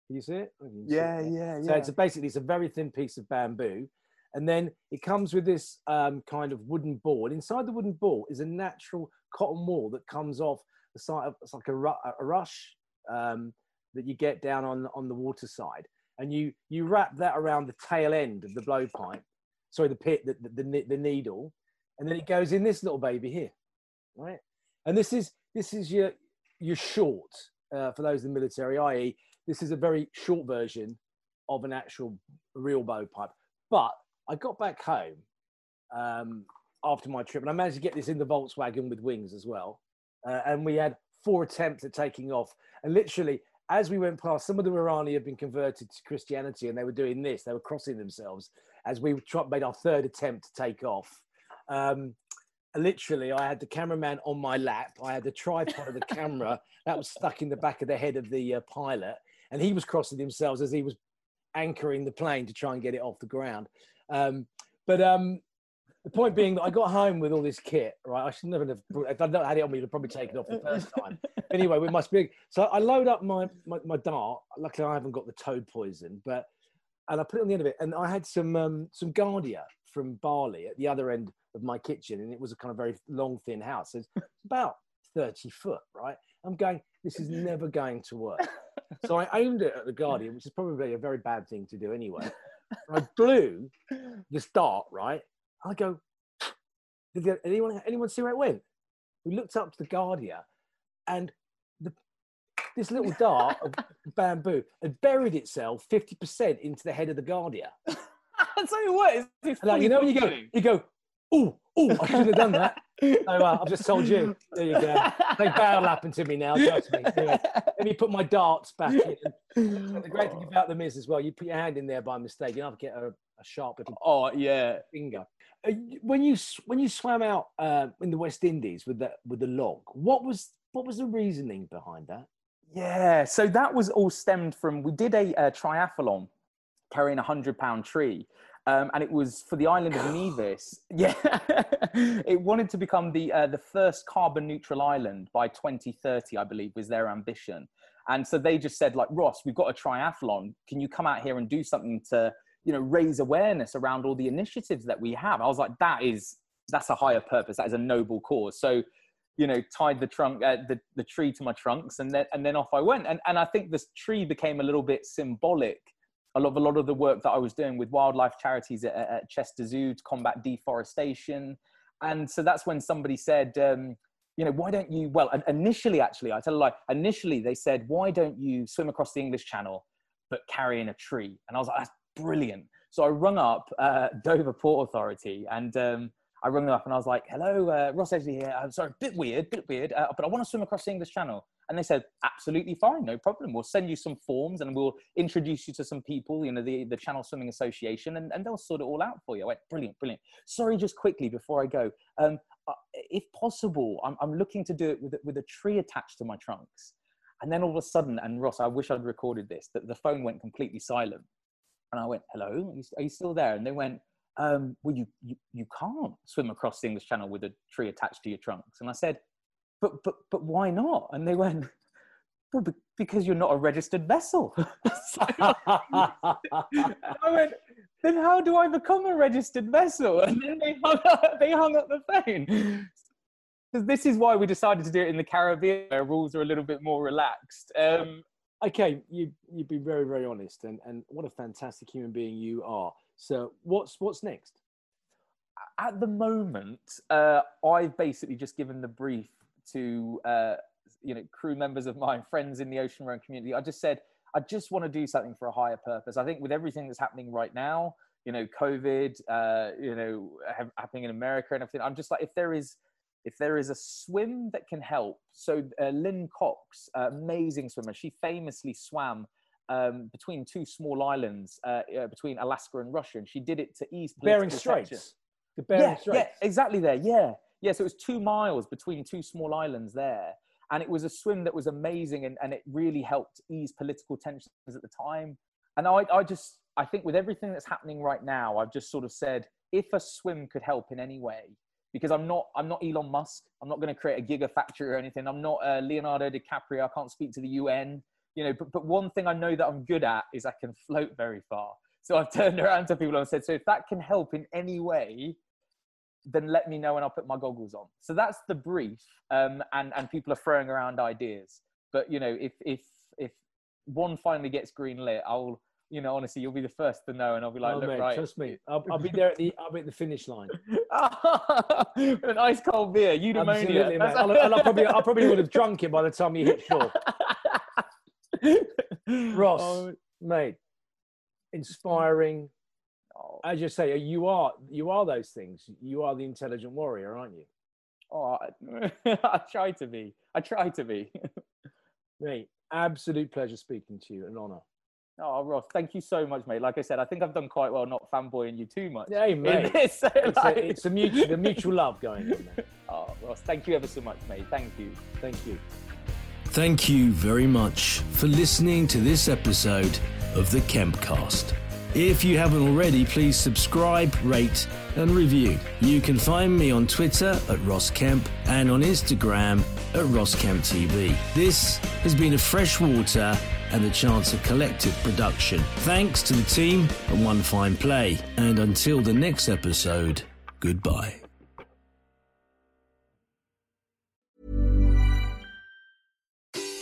Can you see it? You yeah, see it? yeah, yeah. So it's a, basically it's a very thin piece of bamboo, and then it comes with this um, kind of wooden board. Inside the wooden ball is a natural cotton wool that comes off the side of it's like a, a rush um, that you get down on on the water side, and you you wrap that around the tail end of the blowpipe, sorry, the pit, the, the, the, the needle, and then it goes in this little baby here, right? And this is this is your your short uh, for those in the military, i.e., this is a very short version of an actual real bow pipe. But I got back home um, after my trip, and I managed to get this in the Volkswagen with wings as well. Uh, and we had four attempts at taking off. And literally, as we went past, some of the Waorani had been converted to Christianity, and they were doing this. They were crossing themselves as we made our third attempt to take off. Um, literally, I had the cameraman on my lap. I had the tripod of the camera that was stuck in the back of the head of the uh, pilot, and he was crossing himself as he was anchoring the plane to try and get it off the ground. Um, but um, the point being that I got home with all this kit, right? I should never have. If I'd not had it on me, I'd probably taken it off the first time. anyway, with my big, so I load up my, my, my dart. Luckily, I haven't got the toad poison, but and I put it on the end of it, and I had some um, some Guardia from Bali at the other end of my kitchen, and it was a kind of very long, thin house. It's about thirty foot, right? I'm going, this is never going to work. so I aimed it at the Guardian, which is probably a very bad thing to do anyway. I blew this dart, right? I go, did anyone anyone see where it went? We looked up to the Guardian and this little dart of bamboo had buried itself 50% into the head of the Guardian. I'll tell you what, it's, like, you know you go, you go, oh, oh, I shouldn't have done that. So uh, I've just told you. There you go. They barrel happen to me now. Trust me. Anyway, let me put my darts back in. And the great thing about them is as well, you put your hand in there by mistake, you have to get a, a sharp little oh yeah finger. Uh, when you when you swam out uh, in the West Indies with the with the log, what was what was the reasoning behind that? Yeah, so that was all stemmed from we did a, a triathlon carrying a hundred pound tree. Um, and it was for the island of Nevis. Yeah, it wanted to become the uh, the first carbon neutral island by 2030, I believe, was their ambition. And so they just said, like Ross, we've got a triathlon. Can you come out here and do something to, you know, raise awareness around all the initiatives that we have? I was like, that is that's a higher purpose. That is a noble cause. So you know tied the trunk uh, the, the tree to my trunks and then and then off i went. And and i think this tree became a little bit symbolic a lot of a lot of the work that i was doing with wildlife charities at, at chester zoo to combat deforestation. And so that's when somebody said um, you know why don't you well initially actually i tell a lie initially they said why don't you swim across the english channel but carrying a tree? And i was like that's brilliant. So i rung up uh, dover port authority and um, I rung them up and I was like, "Hello, uh, Ross Edgley here. I'm sorry, bit weird, bit weird, uh, but I want to swim across the English Channel." And they said, "Absolutely fine, no problem. We'll send you some forms and we'll introduce you to some people, you know, the the Channel Swimming Association, and, and they'll sort it all out for you." I went, "Brilliant, brilliant." Sorry, just quickly before I go, um, uh, if possible, I'm, I'm looking to do it with with a tree attached to my trunks. And then all of a sudden, and Ross, I wish I'd recorded this, that the phone went completely silent. And I went, "Hello, are you, are you still there?" And they went um, well, you, you, you can't swim across the English Channel with a tree attached to your trunks. And I said, but, but, but why not? And they went, well, because you're not a registered vessel. I went, then how do I become a registered vessel? And then they hung up, they hung up the phone. Because this is why we decided to do it in the Caribbean, where rules are a little bit more relaxed. Um, okay, you, you've been very, very honest, and, and what a fantastic human being you are. So what's what's next? At the moment, uh, I've basically just given the brief to uh, you know crew members of mine, friends in the ocean rowing community. I just said I just want to do something for a higher purpose. I think with everything that's happening right now, you know, COVID, uh, you know, happening in America and everything. I'm just like, if there is, if there is a swim that can help. So uh, Lynn Cox, uh, amazing swimmer, she famously swam um, between two small islands uh, uh, between Alaska and Russia, and she did it to ease Bering Straits. The Bering yeah, Straits. Yeah, exactly there. Yeah, yeah. So it was two miles between two small islands there, and it was a swim that was amazing, and, and it really helped ease political tensions at the time. And I, I just, I think with everything that's happening right now, I've just sort of said, if a swim could help in any way, because I'm not, I'm not Elon Musk. I'm not going to create a gigafactory or anything. I'm not uh, Leonardo DiCaprio. I can't speak to the UN you know, but, but one thing I know that I'm good at is I can float very far. So I've turned around to people and said, so if that can help in any way, then let me know and I'll put my goggles on. So that's the brief. Um, and, and people are throwing around ideas. But, you know, if, if, if one finally gets green lit, I'll, you know, honestly, you'll be the first to know, and I'll be like, oh, look, mate, right. Trust me, I'll, I'll, be there at the, I'll be at the finish line. An ice cold beer, eudaimonia. I'll, I'll, probably, I probably would have drunk it by the time you hit shore. Ross, oh. mate, inspiring. Oh. As you say, you are you are those things. You are the intelligent warrior, aren't you? Oh, I try to be. I try to be. mate, absolute pleasure speaking to you. An honor. Oh, Ross, thank you so much, mate. Like I said, I think I've done quite well not fanboying you too much. Hey, mate. This, it's, like... a, it's a mutual, the mutual love going on there. Oh, Ross, thank you ever so much, mate. Thank you. Thank you. Thank you very much for listening to this episode of the Kempcast. If you haven't already, please subscribe, rate, and review. You can find me on Twitter at Ross Kemp and on Instagram at Ross Kemp TV. This has been a freshwater and the Chancer Collective production. Thanks to the team and One Fine Play. And until the next episode, goodbye.